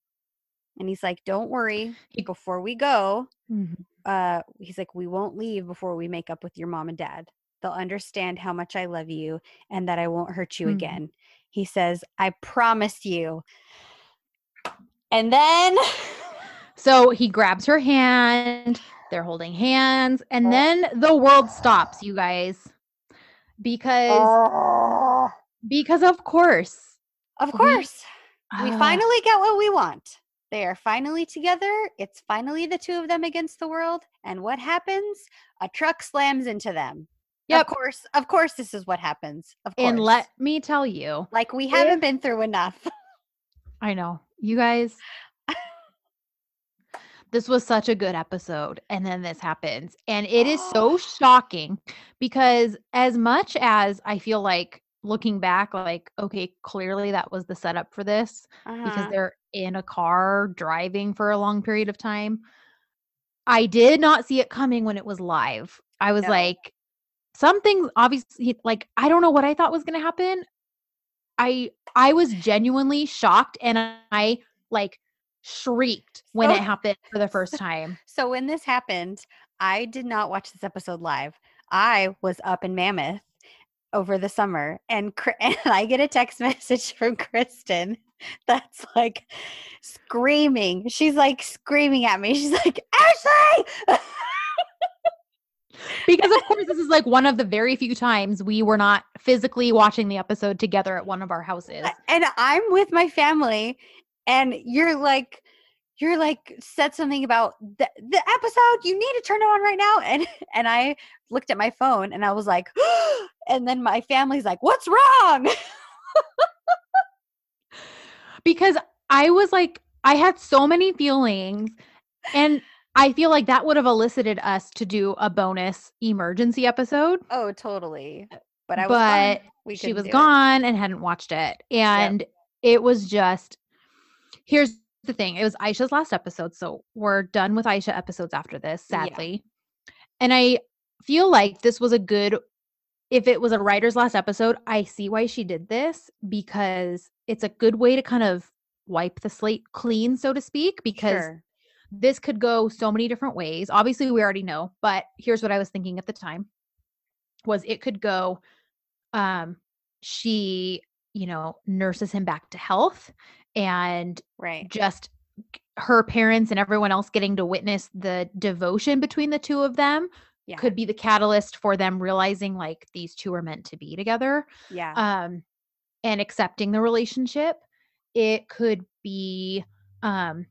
and he's like, Don't worry. Before we go, mhm. uh, he's like, We won't leave before we make up with your mom and dad. They'll understand how much I love you and that I won't hurt you Mhm. again. He says, I promise you. And then So he grabs her hand. They're holding hands, and then the world stops, you guys, because Oh, because of course, of course, we Ah, finally get what we want. They are finally together. It's finally the two of them against the world. And what happens? A truck slams into them. Yep. Of course, of course, this is what happens. Of course. And let me tell you, like we haven't if- been through enough. I know you guys. this was such a good episode. And then this happens. And it is so shocking because, as much as I feel like looking back, like, okay, clearly that was the setup for this because Uh-huh. they're in a car driving for a long period of time. I did not see it coming when it was live. I was No. like, something obviously like I don't know what I thought was going to happen. I I was genuinely shocked and I like shrieked when So- it happened for the first time. So when this happened, I did not watch this episode live. I was up in Mammoth over the summer, and and I get a text message from Kristen that's like screaming. She's like screaming at me. She's like, Ashley. Because of course this is like one of the very few times we were not physically watching the episode together at one of our houses. and I'm with my family, and you're like, you're like said something about the, the episode. You need to turn it on right now. And and I looked at my phone and I was like, and then my family's like, what's wrong? because I was like, I had so many feelings, and I feel like that would have elicited us to do a bonus emergency episode. Oh, totally. Uh, but I was gone. but We she was do it. gone and hadn't watched it, and it was just. Here's the thing: it was Aisha's last episode, so we're done with Aisha episodes after this, Yeah. sadly. And I feel like this was a good. If it was a writer's last episode, I see why she did this because it's a good way to kind of wipe the slate clean, so to speak, because Sure. this could go so many different ways. Obviously, we already know, but here's what I was thinking at the time was it could go um she, you know, nurses him back to health and Right. just her parents and everyone else getting to witness the devotion between the two of them Yeah. could be the catalyst for them realizing like these two are meant to be together yeah. um and accepting the relationship it could be um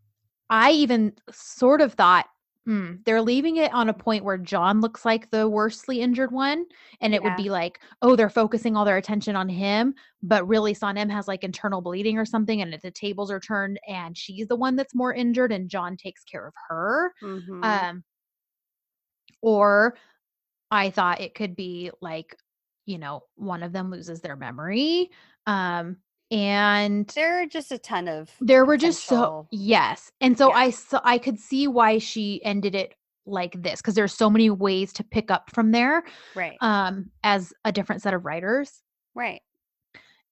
i even sort of thought hmm, they're leaving it on a point where john looks like the worstly injured one and it Yeah. would be like oh they're focusing all their attention on him but really Son Sanem has like internal bleeding or something and the tables are turned and she's the one that's more injured and john takes care of her Mhm. um or i thought it could be like you know one of them loses their memory um and there are just a ton of there were just so yes and so Yeah. i saw i could see why she ended it like this because there's so many ways to pick up from there right. um as a different set of writers right.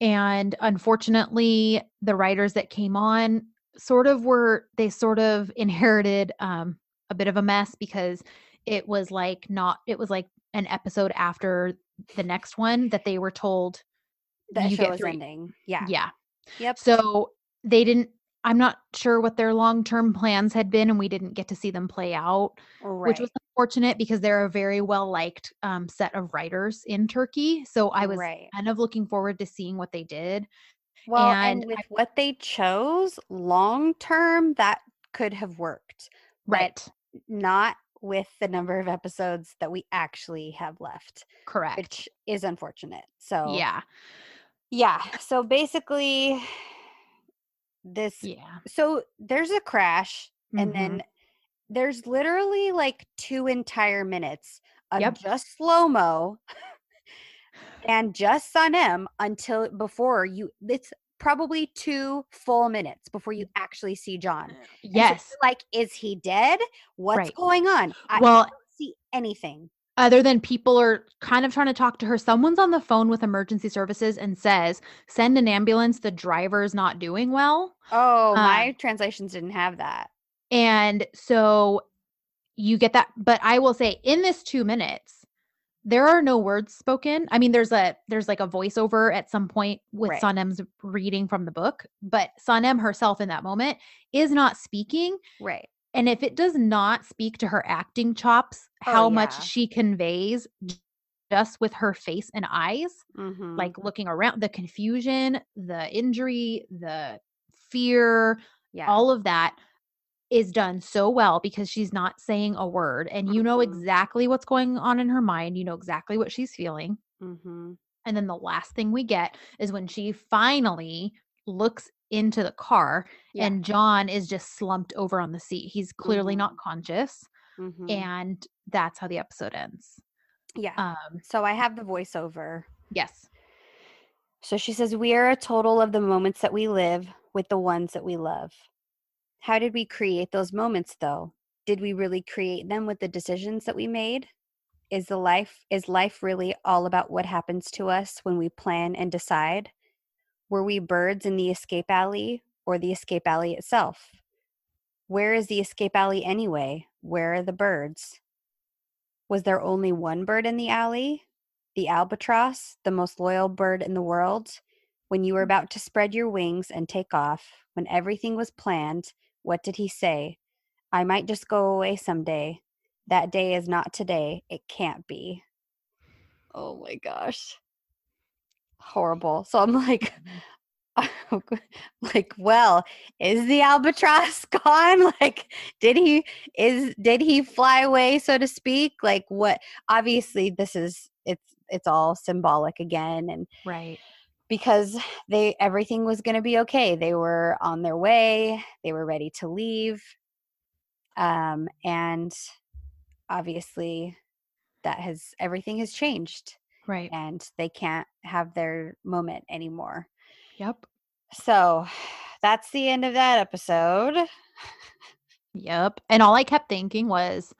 and unfortunately the writers that came on sort of were they sort of inherited um a bit of a mess because it was like not it was like an episode after the next one that they were told The you show is ending. Yeah. yeah Yep. so they didn't i'm not sure what their long-term plans had been and we didn't get to see them play out right. which was unfortunate because they're a very well liked um, set of writers in turkey so i was Right. kind of looking forward to seeing what they did Well, and, and with what they chose long term, that could have worked, right not with the number of episodes that we actually have left, correct which is unfortunate. So, yeah yeah. So basically, this. yeah So there's a crash, and Mhm. then there's literally like two entire minutes of Yep. just slow mo and just Sanem until before you. It's probably two full minutes before you actually see John. And so yes like, is he dead? What's Right. going on? I well don't see anything. Other than people are kind of trying to talk to her someone's on the phone with emergency services and says send an ambulance the driver's not doing well Oh, Uh, my translations didn't have that. and so you get that but i will say in this two minutes there are no words spoken i mean there's a there's like a voiceover at some point with Right. sanem's reading from the book but sanem herself in that moment is not speaking Right. And if it does not speak to her acting chops Oh, how much she conveys just with her face and eyes Mm-hmm. like looking around the confusion the injury the fear yeah. all of that is done so well because she's not saying a word and you know Mhm. exactly what's going on in her mind. You know exactly what she's feeling. Mhm. And then the last thing we get is when she finally looks into the car Yeah. and John is just slumped over on the seat. He's clearly not Mhm. conscious. Mhm. And that's how the episode ends. yeah. Um, so I have the voiceover. yes. So she says, We are a total of the moments that we live with the ones that we love. How did we create those moments though? Did we really create them with the decisions that we made? Is the life is life really all about what happens to us when we plan and decide? Were we birds in the escape alley or the escape alley itself? Where is the escape alley anyway? Where are the birds? Was there only one bird in the alley? The albatross, the most loyal bird in the world? When you were mm. about to spread your wings and take off, when everything was planned, what did he say? I might just go away someday. That day is not today. It can't be. Oh my gosh. Horrible. So I'm like, like, well, is the albatross gone? Like, did he is did he fly away, so to speak? Like what obviously this is it's it's all symbolic again and Right. because they everything was going to be okay. They were on their way. They were ready to leave. Um and obviously that has everything has changed Right. and they can't have their moment anymore. Yep. So that's the end of that episode. Yep. And all I kept thinking was,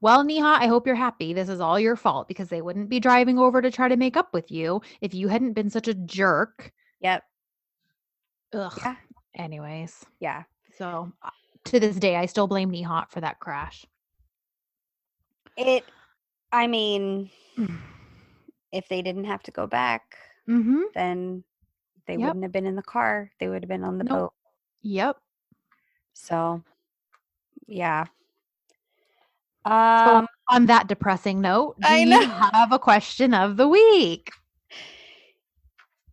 well, Nihat, I hope you're happy. This is all your fault because they wouldn't be driving over to try to make up with you if you hadn't been such a jerk. Yep. Ugh. Yeah. Anyways, Yeah. so uh, to this day, I still blame Nihat for that crash. It I mean, if they didn't have to go back, mm-hmm. then they Yep. wouldn't have been in the car. They would have been on the Nope. boat. Yep. So, yeah. So Um on that depressing note, do I you know. have a question of the week?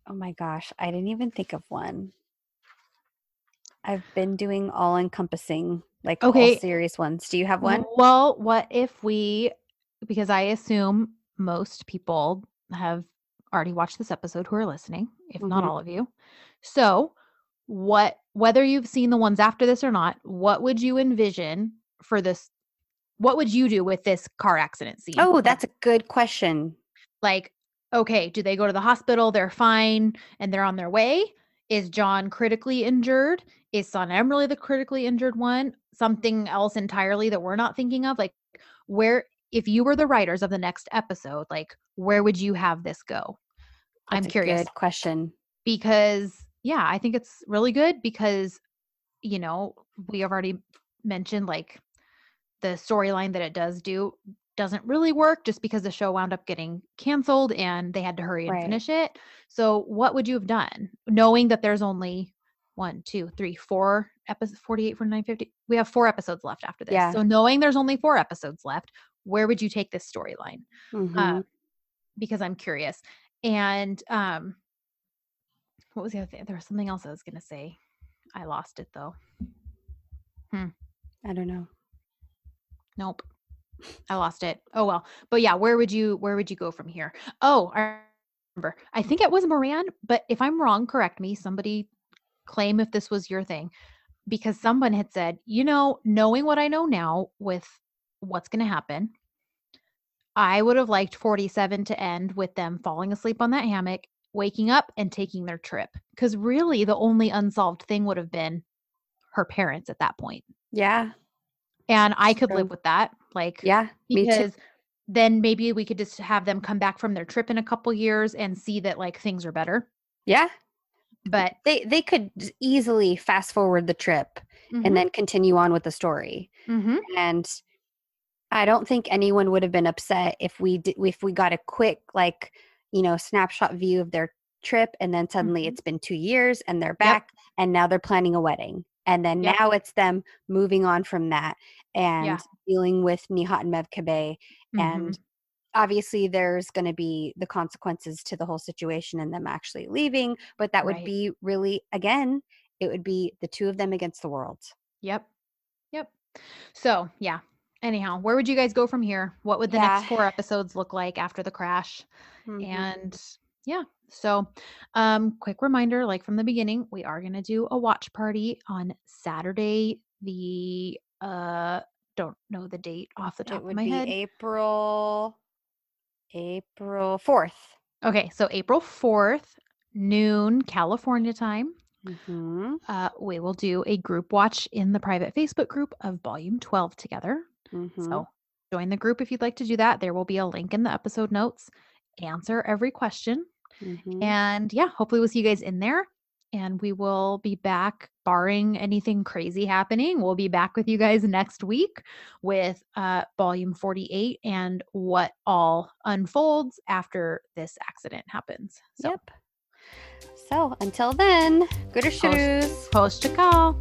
oh my gosh, I didn't even think of one. I've been doing all encompassing, like Okay. all serious ones. Do you have one? Well, what if we, because I assume most people have already watched this episode who are listening, if not Mhm. all of you. So, what, whether you've seen the ones after this or not, what would you envision for this? What would you do with this car accident scene? Oh, that's a good question. like, okay, do they go to the hospital? They're fine and they're on their way. Is John critically injured? Is Son Emily the critically injured one? Something else entirely that we're not thinking of? Like, where, if you were the writers of the next episode, like, where would you have this go? I'm a curious Good question. because, yeah, I think it's really good because, you know, we have already mentioned like the storyline that it does do doesn't really work just because the show wound up getting canceled and they had to hurry and Right. finish it. So, what would you have done knowing that there's only one, two, three, four episodes, 48, 49, 50? We have four episodes left after this. Yeah. So, knowing there's only four episodes left, where would you take this storyline? Uh, because I'm curious. And um, what was the other thing? There was something else I was going to say. I lost it though. Hmm. I don't know. Nope. I lost it. Oh well. But yeah, where would you where would you go from here? Oh, I remember. I think it was Moran, but if I'm wrong, correct me. Somebody claim if this was your thing. Because someone had said, you know, knowing what I know now with what's going to happen, I would have liked 47 to end with them falling asleep on that hammock, waking up and taking their trip. Because really, the only unsolved thing would have been her parents at that point. Yeah. And I could live with that. Like, Yeah. Me too. because then maybe we could just have them come back from their trip in a couple years and see that like things are better. Yeah. But They they could easily fast forward the trip Mhm, and then continue on with the story. mhm, And I don't think anyone would have been upset if we did, if we got a quick like, you know, snapshot view of their trip and then suddenly Mhm. it's been 2 years and they're back and now they're planning a wedding. And then Yep. now it's them moving on from that and Yeah. dealing with Nihat and Mevkibe and mhm. obviously there's going to be the consequences to the whole situation and them actually leaving but that would Right. be really again it would be the two of them against the world Yep. Yep. So, yeah. Anyhow, where would you guys go from here? What would the Yeah. next four episodes look like after the crash? Mhm. And yeah. So, um quick reminder like from the beginning, we are going to do a watch party on Saturday the uh don't know the date off the top of my be head. April April 4th. Okay, so April 4th, noon California time. Mhm. Uh, we will do a group watch in the private Facebook group of Volume 12 together. Mhm. So join the group if you'd like to do that. There will be a link in the episode notes. Answer every question. Mhm. And yeah, hopefully we'll see you guys in there. And we will be back, barring anything crazy happening. We'll be back with you guys next week with uh, volume 48 and what all unfolds after this accident happens. So, Yep. So until then, good Post- shoes. post to call.